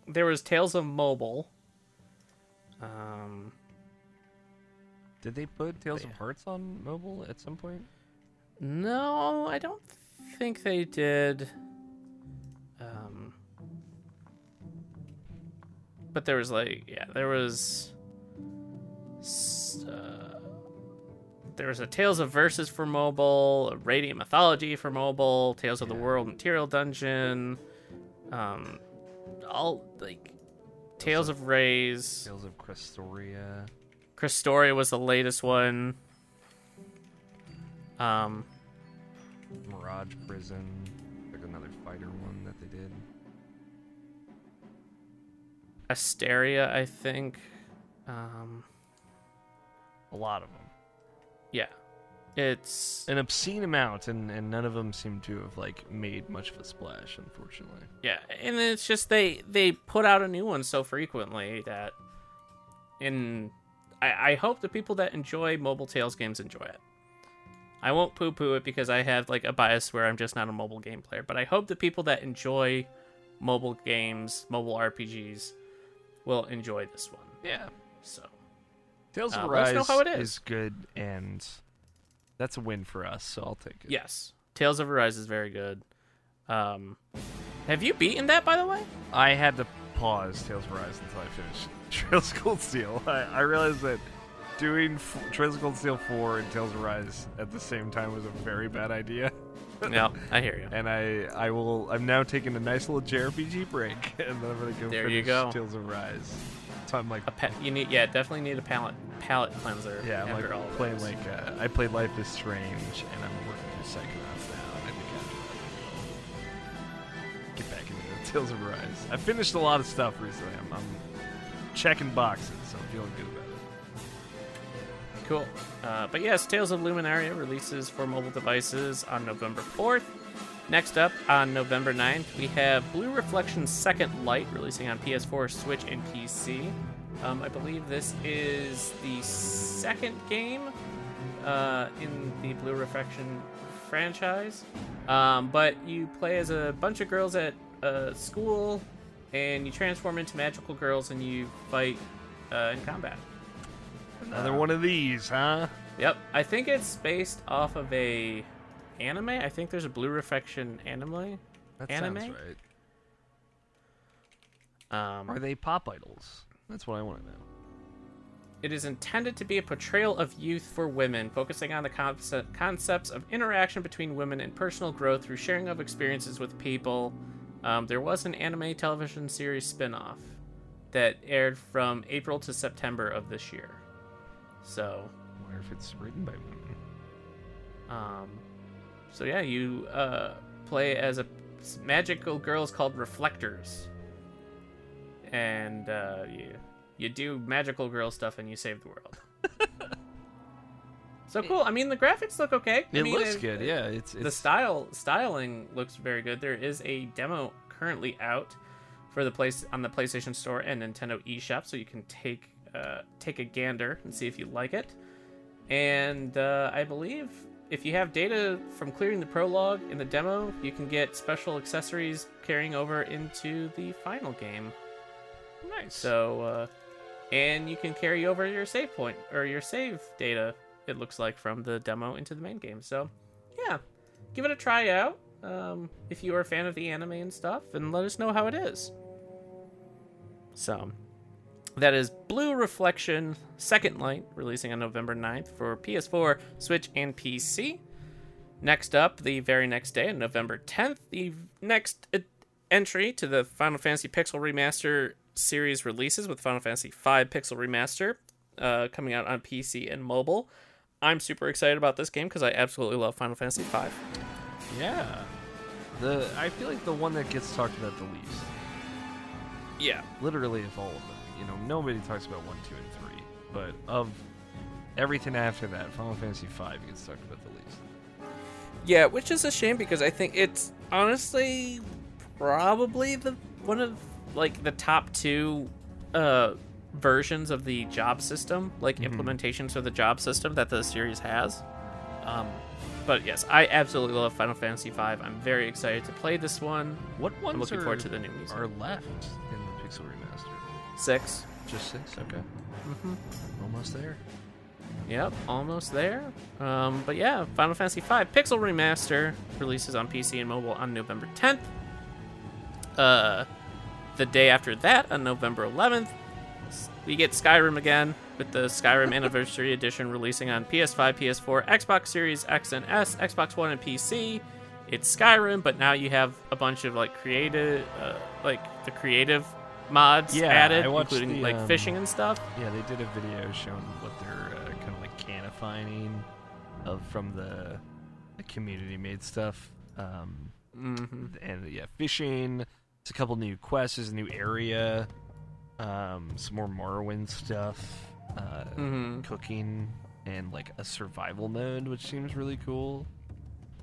[SPEAKER 1] There was Tales of Mobile. Um,
[SPEAKER 2] Did they put Tales of Hearts on mobile at some point?
[SPEAKER 1] no, I don't think they did. But there was like, yeah, there was. Uh, there was a Tales of Versus for mobile, a Radiant Mythology for mobile, Tales of the World Material Dungeon, um, all like Tales of Rays.
[SPEAKER 2] Tales of Crestoria.
[SPEAKER 1] Crestoria was the latest one. Um,
[SPEAKER 2] Mirage Prison. Like another fighter one
[SPEAKER 1] Asteria, I think. Um,
[SPEAKER 2] A lot of them.
[SPEAKER 1] yeah, it's
[SPEAKER 2] An obscene amount, and, and none of them seem to have like made much of a splash, unfortunately.
[SPEAKER 1] yeah, and it's just they they put out a new one so frequently that, in I, I hope the people that enjoy mobile Tales games enjoy it. I won't poo poo it because I have like a bias where I'm just not a mobile game player, but I hope the people that enjoy mobile games, mobile RPGs, will enjoy this one.
[SPEAKER 2] Yeah.
[SPEAKER 1] So
[SPEAKER 2] Tales of
[SPEAKER 1] Uh, let us
[SPEAKER 2] Rise
[SPEAKER 1] know how it is.
[SPEAKER 2] is good, and that's a win for us, so I'll take it.
[SPEAKER 1] yes, Tales of Arise is very good. Um, have you beaten that by the way?
[SPEAKER 2] I had to pause Tales of Arise until I finished Trails of Cold Steel. I, I realized that doing f- Trails of Cold Steel 4 and Tales of Arise at the same time was a very bad idea.
[SPEAKER 1] yeah, I hear you.
[SPEAKER 2] And I, I will. I'm now taking a nice little JRPG break, and then I'm gonna go
[SPEAKER 1] There
[SPEAKER 2] finish
[SPEAKER 1] you go.
[SPEAKER 2] Tales of Arise. So I'm like,
[SPEAKER 1] A pa- you need, yeah, definitely need a palate palate cleanser.
[SPEAKER 2] yeah, I'm like
[SPEAKER 1] all
[SPEAKER 2] playing like uh, I played Life is Strange, and I'm working through Psychonauts now, and I think I'm gonna get back into Tales of Arise. I finished a lot of stuff recently. I'm, I'm checking boxes, so I'm feeling good about it.
[SPEAKER 1] Cool. Uh, but yes, Tales of Luminaria releases for mobile devices on November 4th. Next up, on November 9th, we have Blue Reflection Second Light releasing on PS4, Switch, and PC. Um, I believe this is the second game uh, in the Blue Reflection franchise. Um, but you play as a bunch of girls at a school, and you transform into magical girls, and you fight uh, in combat.
[SPEAKER 2] Another one of these, huh?
[SPEAKER 1] Yep, I think it's based off of a anime. I think there's a Blue Reflection anime.
[SPEAKER 2] That
[SPEAKER 1] Anime?
[SPEAKER 2] sounds right.
[SPEAKER 1] Um,
[SPEAKER 2] Are they pop idols? That's what I want to know.
[SPEAKER 1] It is intended to be a portrayal of youth for women, focusing on the concept, concepts of interaction between women and personal growth through sharing of experiences with people. Um, there was an anime television series spin off that aired from April to September of this year. So,
[SPEAKER 2] wonder if it's written by women.
[SPEAKER 1] um, so yeah, you uh, play as a magical girls called Reflectors, and uh, you you do magical girl stuff and you save the world. so cool. I mean, the graphics look okay. I
[SPEAKER 2] It
[SPEAKER 1] mean,
[SPEAKER 2] looks good, yeah. It's, it's
[SPEAKER 1] the style styling looks very good. There is a demo currently out for the place on the PlayStation Store and Nintendo eShop, so you can take uh, take a gander and see if you like it. And uh, I believe if you have data from clearing the prologue in the demo, you can get special accessories carrying over into the final game.
[SPEAKER 2] nice.
[SPEAKER 1] So, uh, and you can carry over your save point or your save data. It looks like from the demo into the main game. So, yeah, give it a try out um, if you are a fan of the anime and stuff, and let us know how it is. So, that is Blue Reflection Second Light, releasing on November 9th for PS4, Switch, and PC. Next up, the very next day, on November 10th, the next entry to the Final Fantasy Pixel Remaster series releases with Final Fantasy V Pixel Remaster uh, coming out on PC and mobile. I'm super excited about this game because I absolutely love Final Fantasy V.
[SPEAKER 2] yeah. The I feel like the one that gets talked about the least.
[SPEAKER 1] Yeah,
[SPEAKER 2] Literally of all of them. You know, nobody talks about one, two, and three. But of everything after that, Final Fantasy V gets talked about the least.
[SPEAKER 1] Yeah, which is a shame because I think it's honestly probably the one of like the top two uh versions of the job system, like implementations of the job system that the series has. Um but yes, I absolutely love Final Fantasy V. I'm very excited to play this one.
[SPEAKER 2] What ones
[SPEAKER 1] I'm looking
[SPEAKER 2] are,
[SPEAKER 1] forward to the new music.
[SPEAKER 2] are left in the Pixel?
[SPEAKER 1] Six.
[SPEAKER 2] Just six? Okay.
[SPEAKER 1] Mm-hmm.
[SPEAKER 2] Almost there.
[SPEAKER 1] Yep, almost there. Um, but yeah, Final Fantasy V Pixel Remaster releases on PC and mobile on November 10th. Uh, the day after that, on November 11th, we get Skyrim again with the Skyrim Anniversary Edition releasing on PS5, PS4, Xbox Series X and S, Xbox One, and PC. It's Skyrim, but now you have a bunch of like creative, uh, like the creative mods
[SPEAKER 2] Yeah,
[SPEAKER 1] added, including
[SPEAKER 2] the,
[SPEAKER 1] like
[SPEAKER 2] um,
[SPEAKER 1] fishing and stuff.
[SPEAKER 2] Yeah, they did a video showing what they're uh, kind of like canifying of from the, the community made stuff. Um,
[SPEAKER 1] hmm
[SPEAKER 2] and yeah, fishing. It's a couple new quests. There's a new area. Um, some more Morrowind stuff. Uh,
[SPEAKER 1] hmm
[SPEAKER 2] Cooking and like a survival mode, which seems really cool.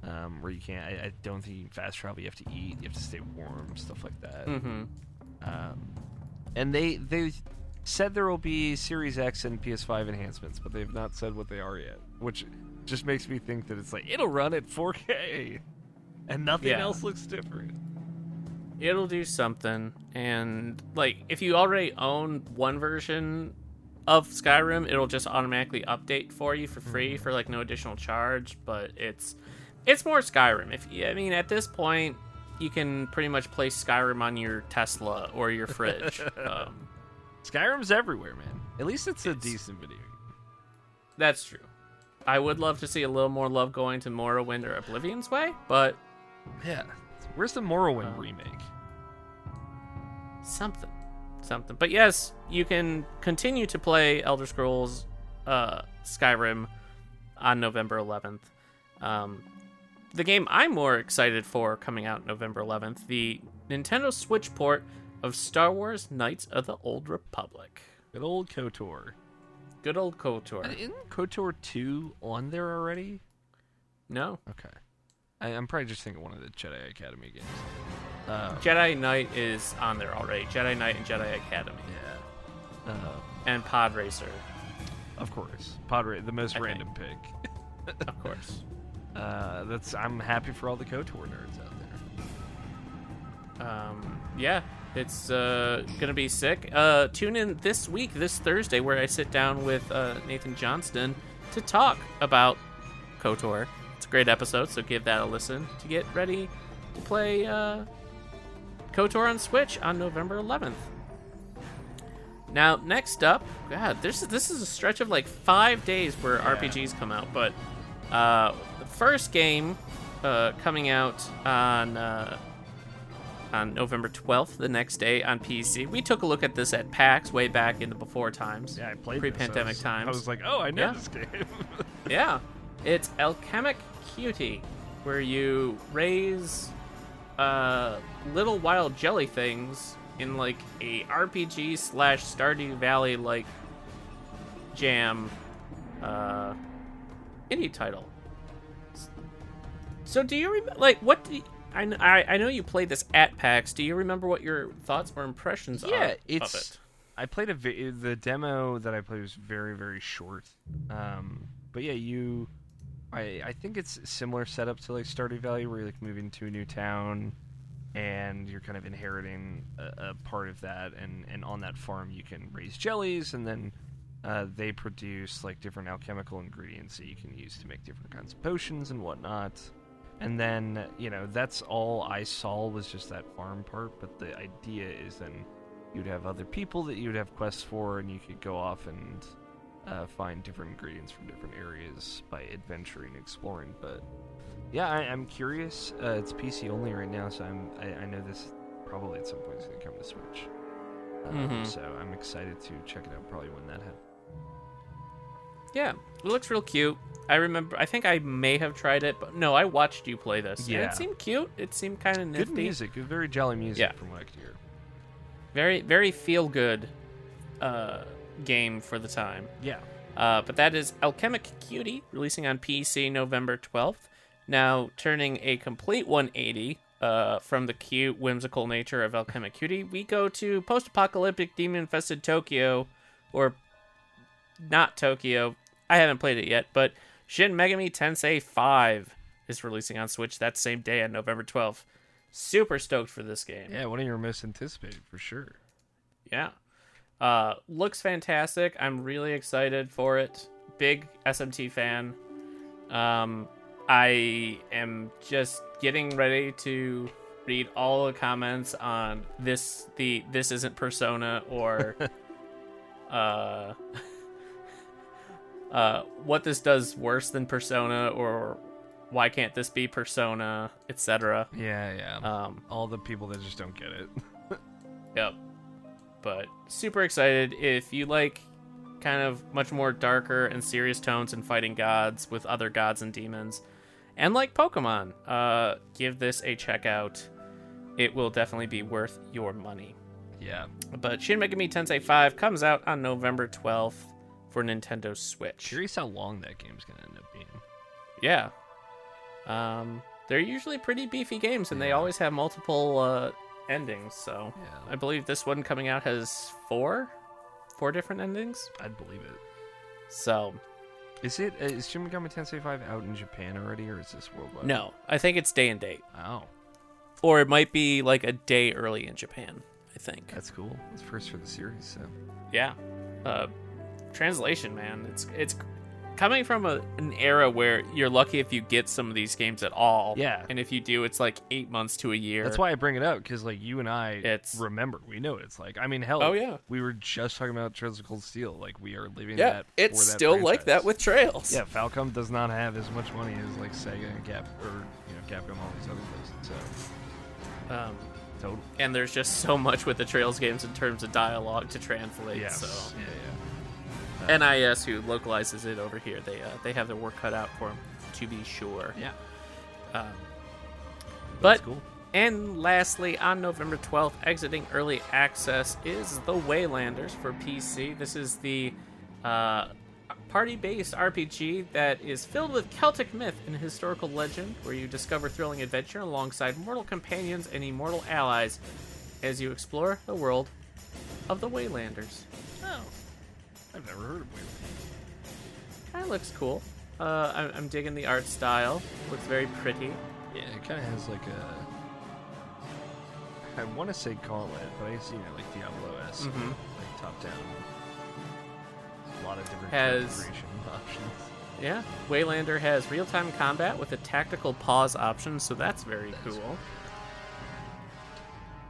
[SPEAKER 2] Um, where you can't. I, I don't think you can fast travel. You have to eat. You have to stay warm. Stuff like that.
[SPEAKER 1] hmm
[SPEAKER 2] Um, and they they said there will be Series X and PS5 enhancements, but they've not said what they are yet, which just makes me think that it's like it'll run at 4K, and nothing
[SPEAKER 1] Yeah.
[SPEAKER 2] else looks different.
[SPEAKER 1] it'll do something and like if you already own one version of skyrim it'll just automatically update for you for free for like no additional charge but it's it's more skyrim if i mean at this point you can pretty much play skyrim on your tesla or your fridge um,
[SPEAKER 2] Skyrim's everywhere, man. At least it's a decent video. game.
[SPEAKER 1] that's true i would love to see a little more love going to morrowind or oblivion's way but
[SPEAKER 2] Yeah. Where's the Morrowind
[SPEAKER 1] Um,
[SPEAKER 2] remake?
[SPEAKER 1] something something but yes you can continue to play elder scrolls uh skyrim on november 11th um the game I'm more excited for coming out November 11th, the Nintendo Switch port of Star Wars Knights of the Old Republic.
[SPEAKER 2] Good old KOTOR.
[SPEAKER 1] Good old KOTOR.
[SPEAKER 2] Isn't KOTOR 2 on there already?
[SPEAKER 1] No.
[SPEAKER 2] Okay. I, I'm probably just thinking one of the Jedi Academy games. Uh,
[SPEAKER 1] Jedi Knight is on there already. Jedi Knight and Jedi Academy.
[SPEAKER 2] yeah. Uh,
[SPEAKER 1] And Pod Racer,
[SPEAKER 2] of course. Podra, the most
[SPEAKER 1] I think.
[SPEAKER 2] random pick.
[SPEAKER 1] of course.
[SPEAKER 2] Uh, that's. I'm happy for all the KOTOR nerds out there.
[SPEAKER 1] Um, yeah, it's uh, gonna be sick. Uh, tune in this week, this Thursday, where I sit down with uh, Nathan Johnston to talk about KOTOR. It's a great episode, so give that a listen to get ready to play uh, KOTOR on Switch on November 11th. Now, next up, God, this is this is a stretch of like five days where RPGs come out, but uh, the first game uh, coming out on uh, on November 12th, the next day on PC. We took a look at this at PAX way back in the before times.
[SPEAKER 2] Yeah, I played
[SPEAKER 1] pre-pandemic
[SPEAKER 2] this. I was,
[SPEAKER 1] times.
[SPEAKER 2] I was like, oh, I know
[SPEAKER 1] Yeah.
[SPEAKER 2] this game.
[SPEAKER 1] Yeah, it's Alchemic Cutie, where you raise uh, little wild jelly things in like a RPG slash Stardew Valley like jam uh, indie title. So do you remember like what? Do you, I, I I know you played this at PAX. Do you remember what your thoughts or impressions are
[SPEAKER 2] Yeah,
[SPEAKER 1] of
[SPEAKER 2] it's-
[SPEAKER 1] it?
[SPEAKER 2] I played a vi- the demo that I played was very very short. Um, but yeah, you, I I think it's similar setup to like Stardew Valley, where you're like moving to a new town, and you're kind of inheriting a, a part of that, and and on that farm you can raise jellies, and then. Uh, they produce like different alchemical ingredients that you can use to make different kinds of potions and whatnot. And then, you know, that's all I saw was just that farm part. But the idea is then you'd have other people that you'd have quests for, and you could go off and uh, find different ingredients from different areas by adventuring, and exploring. But yeah, I, I'm curious. Uh, it's PC only right now, so I'm I, I know this probably at some point is going to come to Switch. Um,
[SPEAKER 1] Mhm.
[SPEAKER 2] So I'm excited to check it out. Probably when that happens.
[SPEAKER 1] Yeah, it looks real cute. I remember. I think I may have tried it, but no, I watched you play this.
[SPEAKER 2] Yeah.
[SPEAKER 1] it seemed cute. It seemed kind of nifty.
[SPEAKER 2] Good music, very jolly music
[SPEAKER 1] Yeah.
[SPEAKER 2] from what I could hear.
[SPEAKER 1] Very, very feel good uh, game for the time.
[SPEAKER 2] Yeah.
[SPEAKER 1] Uh, but that is Alchemic Cutie, releasing on PC November 12th. Now, turning a complete 180 uh, from the cute, whimsical nature of Alchemic Cutie, we go to post apocalyptic, demon infested Tokyo, or not Tokyo. I haven't played it yet, but Shin Megami Tensei 5 is releasing on Switch that same day on November 12th. Super stoked for this game.
[SPEAKER 2] Yeah, one of your most anticipated for sure.
[SPEAKER 1] Yeah. Uh, looks fantastic. I'm really excited for it. Big SMT fan. Um, I am just getting ready to read all the comments on this the this isn't persona or uh uh what this does worse than persona or why can't this be persona etc
[SPEAKER 2] Yeah, yeah.
[SPEAKER 1] um
[SPEAKER 2] All the people that just don't get it.
[SPEAKER 1] Yep. But super excited. If you like kind of much more darker and serious tones and fighting gods with other gods and demons, and like Pokemon, uh, give this a check out. It will definitely be worth your money.
[SPEAKER 2] yeah.
[SPEAKER 1] But Shin Megami Tensei 5 comes out on November 12th for Nintendo Switch.
[SPEAKER 2] Curious how long that game's gonna end up being.
[SPEAKER 1] Yeah. Um, they're usually pretty beefy games, and they always have multiple uh, endings. So
[SPEAKER 2] Yeah.
[SPEAKER 1] I believe this one coming out has four, four different endings.
[SPEAKER 2] I'd believe it.
[SPEAKER 1] So
[SPEAKER 2] Is it is uh, is Shin Megami Tensei 5 out in Japan already, or is this worldwide?
[SPEAKER 1] no, I think it's day and date,
[SPEAKER 2] Oh,
[SPEAKER 1] or it might be like a day early in Japan. I think.
[SPEAKER 2] that's cool. It's first for the series, so
[SPEAKER 1] Yeah. Uh, translation, man. It's it's coming from a, an era where you're lucky if you get some of these games at all.
[SPEAKER 2] Yeah.
[SPEAKER 1] And if you do, it's like eight months to a year.
[SPEAKER 2] that's why I bring it up because like you and I
[SPEAKER 1] It's-
[SPEAKER 2] remember. We know what it's like. I mean, hell.
[SPEAKER 1] Oh, yeah.
[SPEAKER 2] We were just talking about Trails of Cold Steel. Like we are living
[SPEAKER 1] Yeah,
[SPEAKER 2] that.
[SPEAKER 1] it's
[SPEAKER 2] that
[SPEAKER 1] still like that with Trails.
[SPEAKER 2] Yeah, Falcom does not have as much money as like Sega and Cap or you know Capcom, all these other places. So
[SPEAKER 1] Um,
[SPEAKER 2] total.
[SPEAKER 1] and there's just so much with the Trails games in terms of dialogue to translate.
[SPEAKER 2] Yes.
[SPEAKER 1] So
[SPEAKER 2] Yeah, yeah.
[SPEAKER 1] NIS, who localizes it over here, they uh, they have their work cut out for them, to be sure.
[SPEAKER 2] Yeah.
[SPEAKER 1] Um, but
[SPEAKER 2] cool.
[SPEAKER 1] and lastly, on November 12th, exiting early access is The Waylanders for PC. This is the uh, party based RPG that is filled with Celtic myth and historical legend, where you discover thrilling adventure alongside mortal companions and immortal allies as you explore the world of The Waylanders.
[SPEAKER 2] I've never heard of.
[SPEAKER 1] Kind of looks cool. Uh, I'm, I'm digging the art style. Looks very pretty.
[SPEAKER 2] Yeah, it kind of has like a. I want to say Gauntlet, but I see it like Diablo esque,
[SPEAKER 1] Mhm.
[SPEAKER 2] like top down. A lot of different
[SPEAKER 1] Has-
[SPEAKER 2] options.
[SPEAKER 1] Yeah, Waylander has real time combat with a tactical pause option, so that's very
[SPEAKER 2] That's
[SPEAKER 1] cool.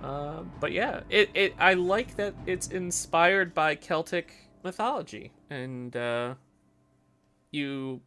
[SPEAKER 1] Uh, but yeah, it, it I like that it's inspired by Celtic mythology, and uh, you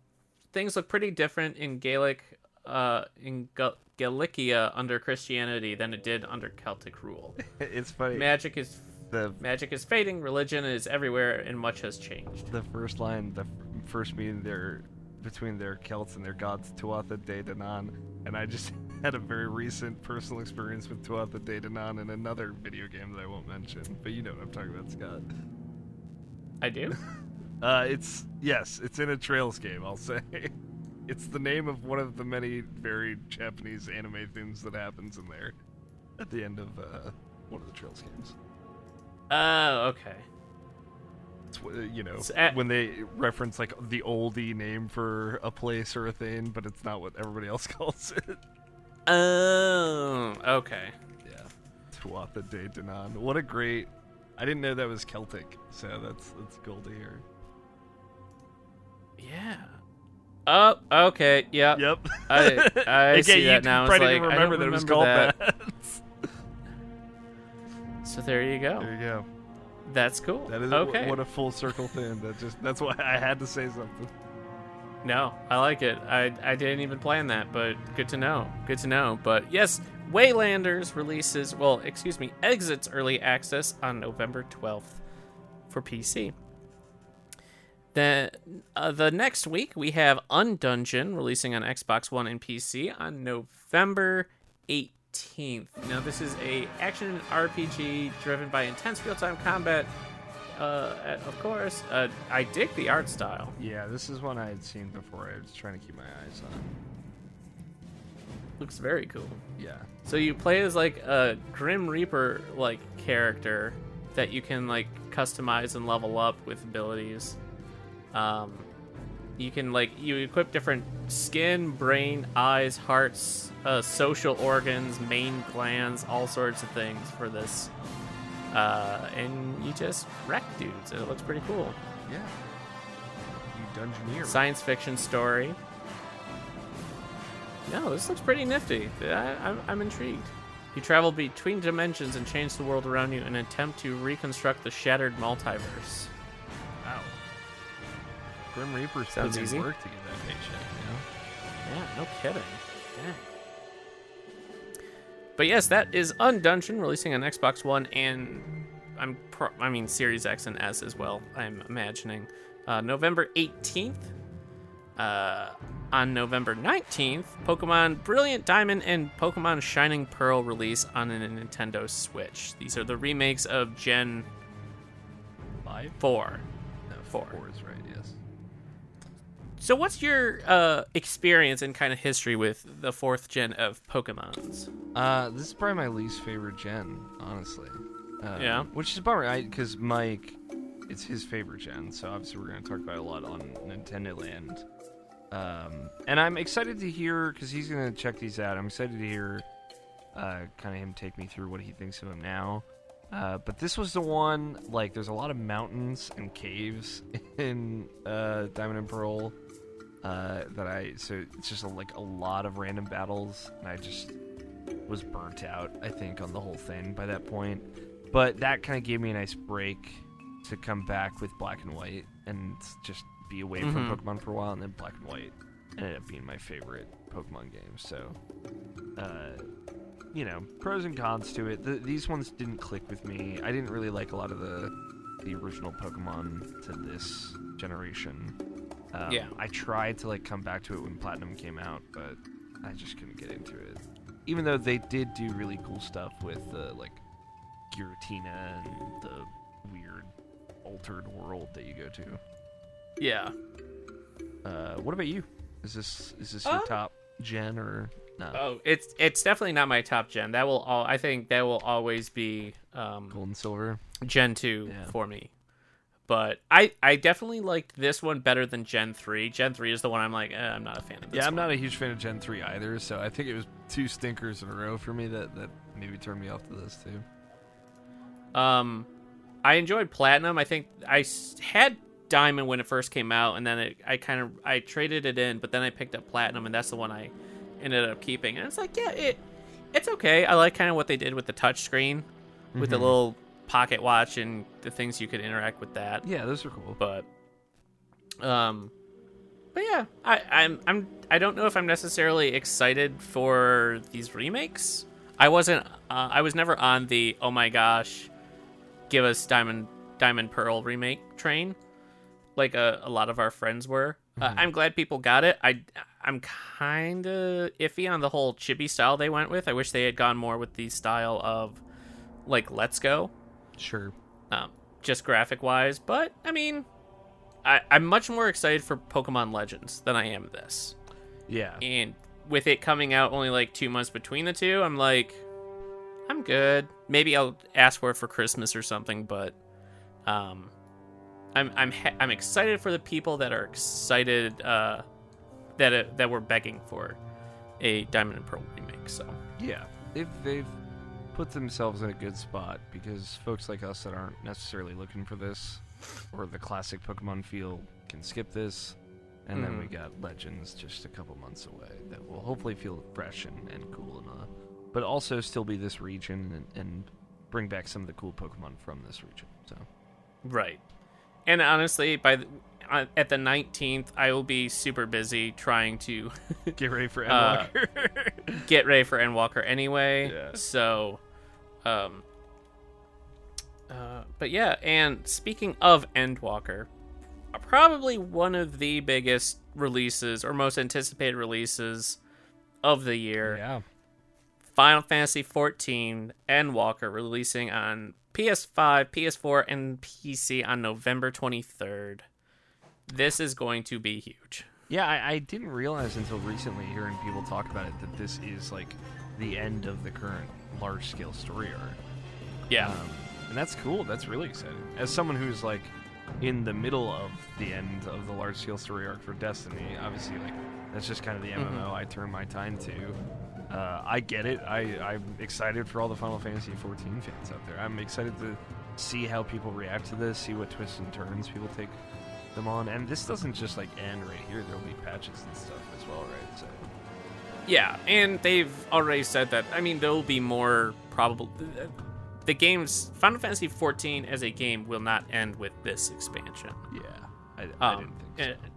[SPEAKER 1] things look pretty different in Gaelic, uh, in Gal- Galicia under Christianity than it did under Celtic rule.
[SPEAKER 2] it's funny.
[SPEAKER 1] Magic is
[SPEAKER 2] the
[SPEAKER 1] magic is fading, religion is everywhere, and much has changed.
[SPEAKER 2] the first line, the f- first meeting there between their Celts and their gods, Tuatha De Danann, and I just had a very recent personal experience with Tuatha De Danann in another video game that I won't mention, but you know what I'm talking about, Scott.
[SPEAKER 1] I do.
[SPEAKER 2] Uh, it's yes, it's in a Trails game. I'll say, it's the name of one of the many very Japanese anime things that happens in there at the end of uh, one of the Trails games.
[SPEAKER 1] Oh, okay.
[SPEAKER 2] It's, you know
[SPEAKER 1] at-
[SPEAKER 2] when they reference like the oldie name for a place or a thing, but it's not what everybody else calls it.
[SPEAKER 1] Oh, okay.
[SPEAKER 2] Yeah, Tuatha De Danann. What a great! I didn't know that was Celtic, so that's that's cool to hear.
[SPEAKER 1] Yeah. Oh, okay. Yep.
[SPEAKER 2] Yep.
[SPEAKER 1] I- I
[SPEAKER 2] Again,
[SPEAKER 1] see that now. It's like,
[SPEAKER 2] didn't
[SPEAKER 1] I
[SPEAKER 2] remember
[SPEAKER 1] don't
[SPEAKER 2] that it was
[SPEAKER 1] remember
[SPEAKER 2] called
[SPEAKER 1] that.
[SPEAKER 2] that.
[SPEAKER 1] So there you go.
[SPEAKER 2] there you go.
[SPEAKER 1] That's cool.
[SPEAKER 2] That is
[SPEAKER 1] okay.
[SPEAKER 2] what a full circle thing. That just that's why I had to say something.
[SPEAKER 1] No, I like it. I I didn't even plan that, but good to know. Good to know. But yes, Waylanders releases, well, excuse me, exits early access on November 12th for PC. Then uh, the next week we have Undungeon releasing on Xbox One and PC on November 18th. Now this is a action RPG driven by intense real-time combat. Uh, of course, uh, I dig the art style.
[SPEAKER 2] Yeah, this is one I had seen before. I was trying to keep my eyes on.
[SPEAKER 1] Looks very cool.
[SPEAKER 2] Yeah.
[SPEAKER 1] So you play as like a Grim Reaper like character that you can like customize and level up with abilities. Um, you can like you equip different skin, brain, eyes, hearts, uh, social organs, main glands, all sorts of things for this. Uh, and you just wreck dudes, and it looks pretty cool.
[SPEAKER 2] Yeah. You dungeoneer.
[SPEAKER 1] Science fiction story. No, this looks pretty nifty. I, I'm, I'm intrigued. You travel between dimensions and change the world around you in an attempt to reconstruct the shattered multiverse.
[SPEAKER 2] Wow. Grim Reaper's
[SPEAKER 1] Sounds easy.
[SPEAKER 2] work to get that paycheck. You know.
[SPEAKER 1] Yeah, no kidding. Dang. But yes, that is Undungeon releasing on Xbox One and I'm pro- I mean Series X and S as well. I'm imagining uh, November 18th. Uh, on November 19th, Pokemon Brilliant Diamond and Pokemon Shining Pearl release on a Nintendo Switch. These are the remakes of Gen
[SPEAKER 2] Five.
[SPEAKER 1] 4.
[SPEAKER 2] No,
[SPEAKER 1] Four.
[SPEAKER 2] Four is right. Yes.
[SPEAKER 1] So, what's your uh, experience and kind of history with the fourth gen of Pokemons?
[SPEAKER 2] Uh, this is probably my least favorite gen, honestly. Uh,
[SPEAKER 1] Yeah.
[SPEAKER 2] Which is a bummer, because Mike, it's his favorite gen, so obviously we're going to talk about it a lot on Nintendo Land. Um, and I'm excited to hear, because he's to check these out, I'm excited to hear uh, kind of him take me through what he thinks of them now. Uh, but this was the one, like, there's a lot of mountains and caves in uh, Diamond and Pearl. Uh, that I so it's just a, like a lot of random battles, and I just was burnt out, I think, on the whole thing by that point. But that kind of gave me a nice break to come back with Black and White and just be away from
[SPEAKER 1] Mhm.
[SPEAKER 2] Pokemon for a while, and then Black and White ended up being my favorite Pokemon game. So, uh, you know, pros and cons to it. The, these ones didn't click with me. I didn't really like a lot of the the original Pokemon to this generation. Um,
[SPEAKER 1] Yeah.
[SPEAKER 2] I tried to like come back to it when Platinum came out, but I just couldn't get into it. Even though they did do really cool stuff with the like Giratina and the weird altered world that you go to.
[SPEAKER 1] Yeah.
[SPEAKER 2] Uh, what about you? Is this is this your
[SPEAKER 1] Uh,
[SPEAKER 2] top gen or no?
[SPEAKER 1] Oh, it's it's definitely not my top gen. That will all I think that will always be um,
[SPEAKER 2] Gold and silver.
[SPEAKER 1] Gen two
[SPEAKER 2] Yeah.
[SPEAKER 1] for me. But I I definitely liked this one better than Gen three. Gen three is the one I'm like eh, I'm not a fan of. This
[SPEAKER 2] Yeah, I'm
[SPEAKER 1] one.
[SPEAKER 2] not a huge fan of Gen three either. So I think it was two stinkers in a row for me that that maybe turned me off to this too.
[SPEAKER 1] Um, I enjoyed Platinum. I think I had Diamond when it first came out, and then it, I kind of I traded it in, but then I picked up Platinum, and that's the one I ended up keeping. And it's like, yeah, it it's okay. I like kind of what they did with the touchscreen, with the
[SPEAKER 2] Mhm.
[SPEAKER 1] little pocket watch and the things you could interact with that.
[SPEAKER 2] Yeah, those are cool.
[SPEAKER 1] But um, but yeah, I I'm I'm I don't know if I'm necessarily excited for these remakes. I wasn't. Uh, I was never on the oh my gosh, give us Diamond Diamond Pearl remake train, like a, a lot of our friends were. Uh, I'm glad people got it. I I'm kind of iffy on the whole chibi style they went with. I wish they had gone more with the style of like Let's Go,
[SPEAKER 2] Sure.
[SPEAKER 1] um, just graphic wise. But I mean, I, I'm much more excited for Pokemon Legends than I am this.
[SPEAKER 2] Yeah.
[SPEAKER 1] And with it coming out only like two months between the two, I'm like, I'm good. Maybe I'll ask for it for Christmas or something. But um, I'm I'm ha- I'm excited for the people that are excited uh, that it, that we're begging for a Diamond and Pearl remake. So
[SPEAKER 2] Yeah, they've they've put themselves in a good spot because folks like us that aren't necessarily looking for this or the classic Pokemon feel can skip this, and then we
[SPEAKER 1] Mhm.
[SPEAKER 2] got Legends just a couple months away that will hopefully feel fresh and, and cool enough, but also still be this region and, and bring back some of the cool Pokemon from this region. So
[SPEAKER 1] Right. And honestly, by the, uh, at the 19th, I will be super busy trying to
[SPEAKER 2] get ready for
[SPEAKER 1] Uh,
[SPEAKER 2] Endwalker.
[SPEAKER 1] get ready for Endwalker anyway.
[SPEAKER 2] Yeah.
[SPEAKER 1] So, um, uh, but yeah. And speaking of Endwalker, probably one of the biggest releases or most anticipated releases of the year.
[SPEAKER 2] yeah,
[SPEAKER 1] Final Fantasy XIV Endwalker releasing on PS5, PS4, and PC on November 23rd. This is going to be huge.
[SPEAKER 2] Yeah, I, I didn't realize until recently hearing people talk about it that this is like the end of the current large scale story arc.
[SPEAKER 1] Yeah.
[SPEAKER 2] Um, and that's cool. That's really exciting. As someone who's like in the middle of the end of the large scale story arc for Destiny, obviously like that's just kind of the MMO
[SPEAKER 1] Mhm.
[SPEAKER 2] I turn my time to. Uh, I get it. I, I'm excited for all the Final Fantasy 14 fans out there. I'm excited to see how people react to this, see what twists and turns people take them on. And this doesn't just like end right here. There'll be patches and stuff as well, right? So
[SPEAKER 1] Yeah, and they've already said that. I mean, there'll be more probable. The game's Final Fantasy XIV as a game will not end with this expansion.
[SPEAKER 2] yeah, I, I
[SPEAKER 1] Um,
[SPEAKER 2] didn't think so.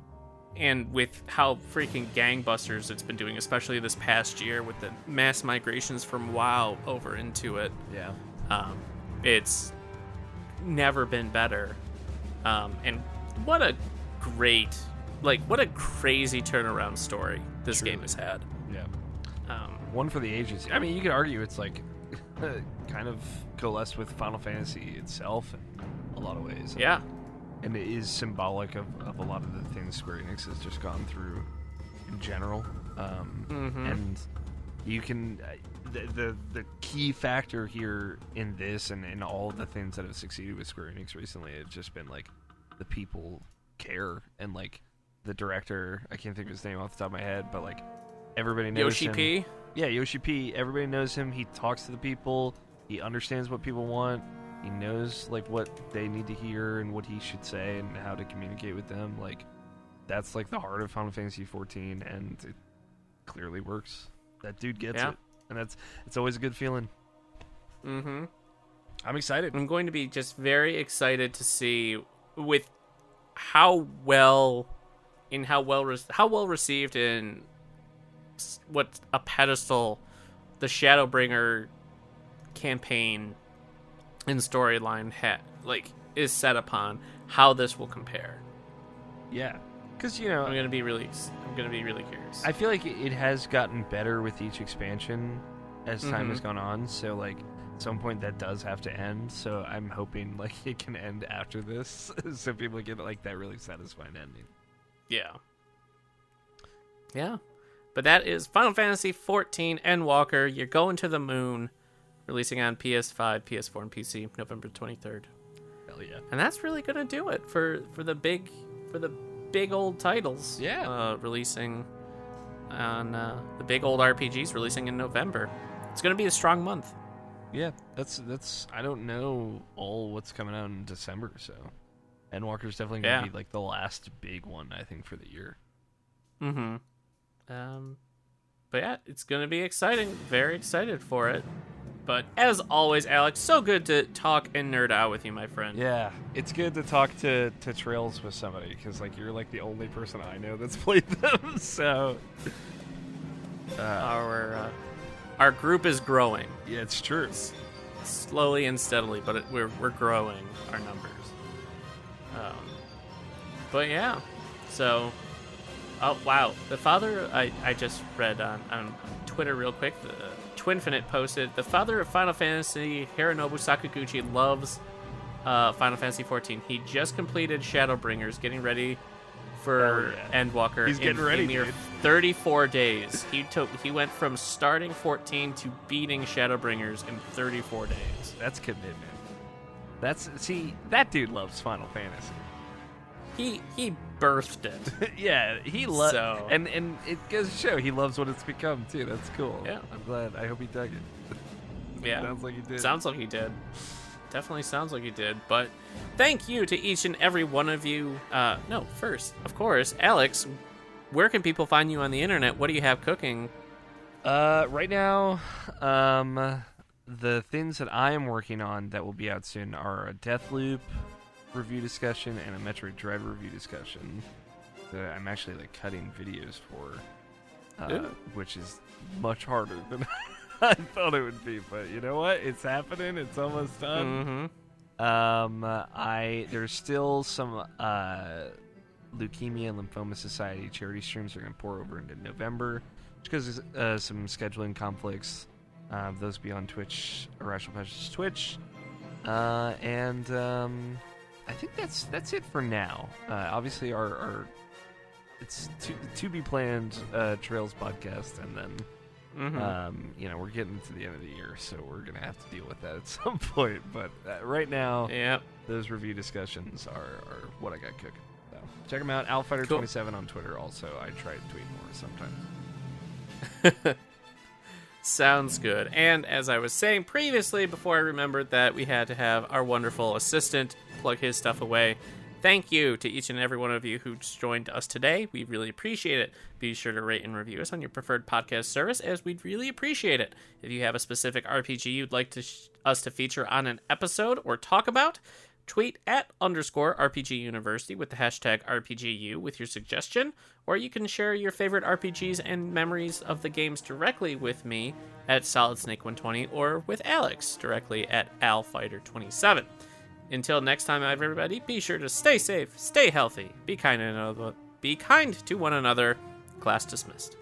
[SPEAKER 1] And, and with how freaking gangbusters it's been doing, especially this past year with the mass migrations from WoW over into it,
[SPEAKER 2] yeah.
[SPEAKER 1] um, it's never been better. Um, and what a great, like, what a crazy turnaround story this game has had.
[SPEAKER 2] Yeah.
[SPEAKER 1] Um,
[SPEAKER 2] One for the ages. I mean, you could argue it's like kind of coalesced with Final Fantasy itself in a lot of ways.
[SPEAKER 1] yeah.
[SPEAKER 2] And it is symbolic of, of a lot of the things Square Enix has just gone through in general. Um,
[SPEAKER 1] Mhm.
[SPEAKER 2] And you can. Uh, the, the the key factor here in this and in all the things that have succeeded with Square Enix recently have just been like the people care and like the director I can't think of his name off the top of my head but like everybody knows
[SPEAKER 1] Yoshi
[SPEAKER 2] him.
[SPEAKER 1] P.
[SPEAKER 2] Yeah, Yoshi P. Everybody knows him. He talks to the people. He understands what people want. He knows like what they need to hear and what he should say and how to communicate with them. Like that's like the heart of Final Fantasy 14, and it clearly works. That dude gets
[SPEAKER 1] Yeah.
[SPEAKER 2] it, and that's it's always a good feeling.
[SPEAKER 1] Mm-hmm.
[SPEAKER 2] I'm excited.
[SPEAKER 1] I'm going to be just very excited to see with how well in how well re- how well received in what a pedestal the Shadowbringer campaign and storyline ha- like is set upon how this will compare.
[SPEAKER 2] Yeah, because you know
[SPEAKER 1] I'm gonna be really, I'm gonna be really curious.
[SPEAKER 2] I feel like it has gotten better with each expansion as time has
[SPEAKER 1] Mhm.
[SPEAKER 2] gone on. So like at some point that does have to end. So I'm hoping like it can end after this, so people get like that really satisfying ending.
[SPEAKER 1] Yeah. Yeah. But that is Final Fantasy XIV Endwalker. You're going to the moon, releasing on PS5, PS4, and PC November 23rd.
[SPEAKER 2] Hell yeah.
[SPEAKER 1] And that's really gonna do it for for the big for the big old titles.
[SPEAKER 2] Yeah.
[SPEAKER 1] Uh, releasing on uh, the big old RPGs releasing in November. It's gonna be a strong month.
[SPEAKER 2] Yeah, that's that's. I don't know all what's coming out in December, so Endwalker's definitely gonna
[SPEAKER 1] Yeah.
[SPEAKER 2] be like the last big one I think for the year.
[SPEAKER 1] Mm-hmm. Um, but yeah, it's gonna be exciting. Very excited for it. But as always, Alex, so good to talk and nerd out with you, my friend.
[SPEAKER 2] Yeah, it's good to talk to to Trails with somebody because like you're like the only person I know that's played them. So, uh,
[SPEAKER 1] Our uh, our group is growing
[SPEAKER 2] yeah, it's true.
[SPEAKER 1] slowly and steadily, but it, we're we're growing our numbers. Um, but yeah, so oh wow, the father I, I just read on on Twitter real quick. The Twinfinite posted the father of Final Fantasy Hironobu Sakaguchi loves uh, Final Fantasy 14. He just completed Shadowbringers, getting ready for
[SPEAKER 2] yeah.
[SPEAKER 1] Endwalker.
[SPEAKER 2] He's
[SPEAKER 1] in
[SPEAKER 2] getting ready,
[SPEAKER 1] a mere
[SPEAKER 2] dude.
[SPEAKER 1] 34 days. He took he went from starting 14 to beating Shadowbringers in 34 days.
[SPEAKER 2] That's commitment. That's see that dude loves Final Fantasy.
[SPEAKER 1] He he birthed it.
[SPEAKER 2] yeah, he loves
[SPEAKER 1] So-
[SPEAKER 2] and and it goes to show he loves what it's become too. That's cool.
[SPEAKER 1] Yeah.
[SPEAKER 2] I'm glad. I hope he dug it.
[SPEAKER 1] Yeah.
[SPEAKER 2] Sounds like he did.
[SPEAKER 1] Sounds like he did. Definitely sounds like he did. But thank you to each and every one of you. Uh, no, first, of course, Alex. Where can people find you on the internet? What do you have cooking?
[SPEAKER 2] Uh, right now, um, the things that I am working on that will be out soon are a Deathloop review discussion and a Metroid Dread review discussion that I'm actually like cutting videos for, uh, which is much harder than I thought it would be. But you know what? It's happening. It's almost done.
[SPEAKER 1] Mm-hmm.
[SPEAKER 2] Um, I there's still some uh, leukemia and lymphoma society charity streams are going to pour over into November, because uh, some scheduling conflicts. Uh, those be on Twitch, Irrational Passions Twitch, uh, and um, I think that's that's it for now. Uh, obviously, our, our it's to, to be planned uh, Trails podcast, and then
[SPEAKER 1] Mm-hmm.
[SPEAKER 2] um, you know, we're getting to the end of the year, so we're gonna have to deal with that at some point. But uh, right now,
[SPEAKER 1] yep.
[SPEAKER 2] those review discussions are, are what I got cooking. So check them out. Alfighter27 on Twitter. Also, I try to tweet more sometimes.
[SPEAKER 1] Sounds good. And as I was saying previously, before I remembered that we had to have our wonderful assistant plug his stuff away, thank you to each and every one of you who joined us today. We really appreciate it. Be sure to rate and review us on your preferred podcast service, as we'd really appreciate it. If you have a specific RPG you'd like to sh- us to feature on an episode or talk about, tweet at underscore RPG University with the hashtag RPGU with your suggestion, or you can share your favorite RPGs and memories of the games directly with me at Solid Snake 120 or with Alex directly at AlFighter27. Until next time, everybody, be sure to stay safe, stay healthy, be kind to another, be kind to one another. Class dismissed.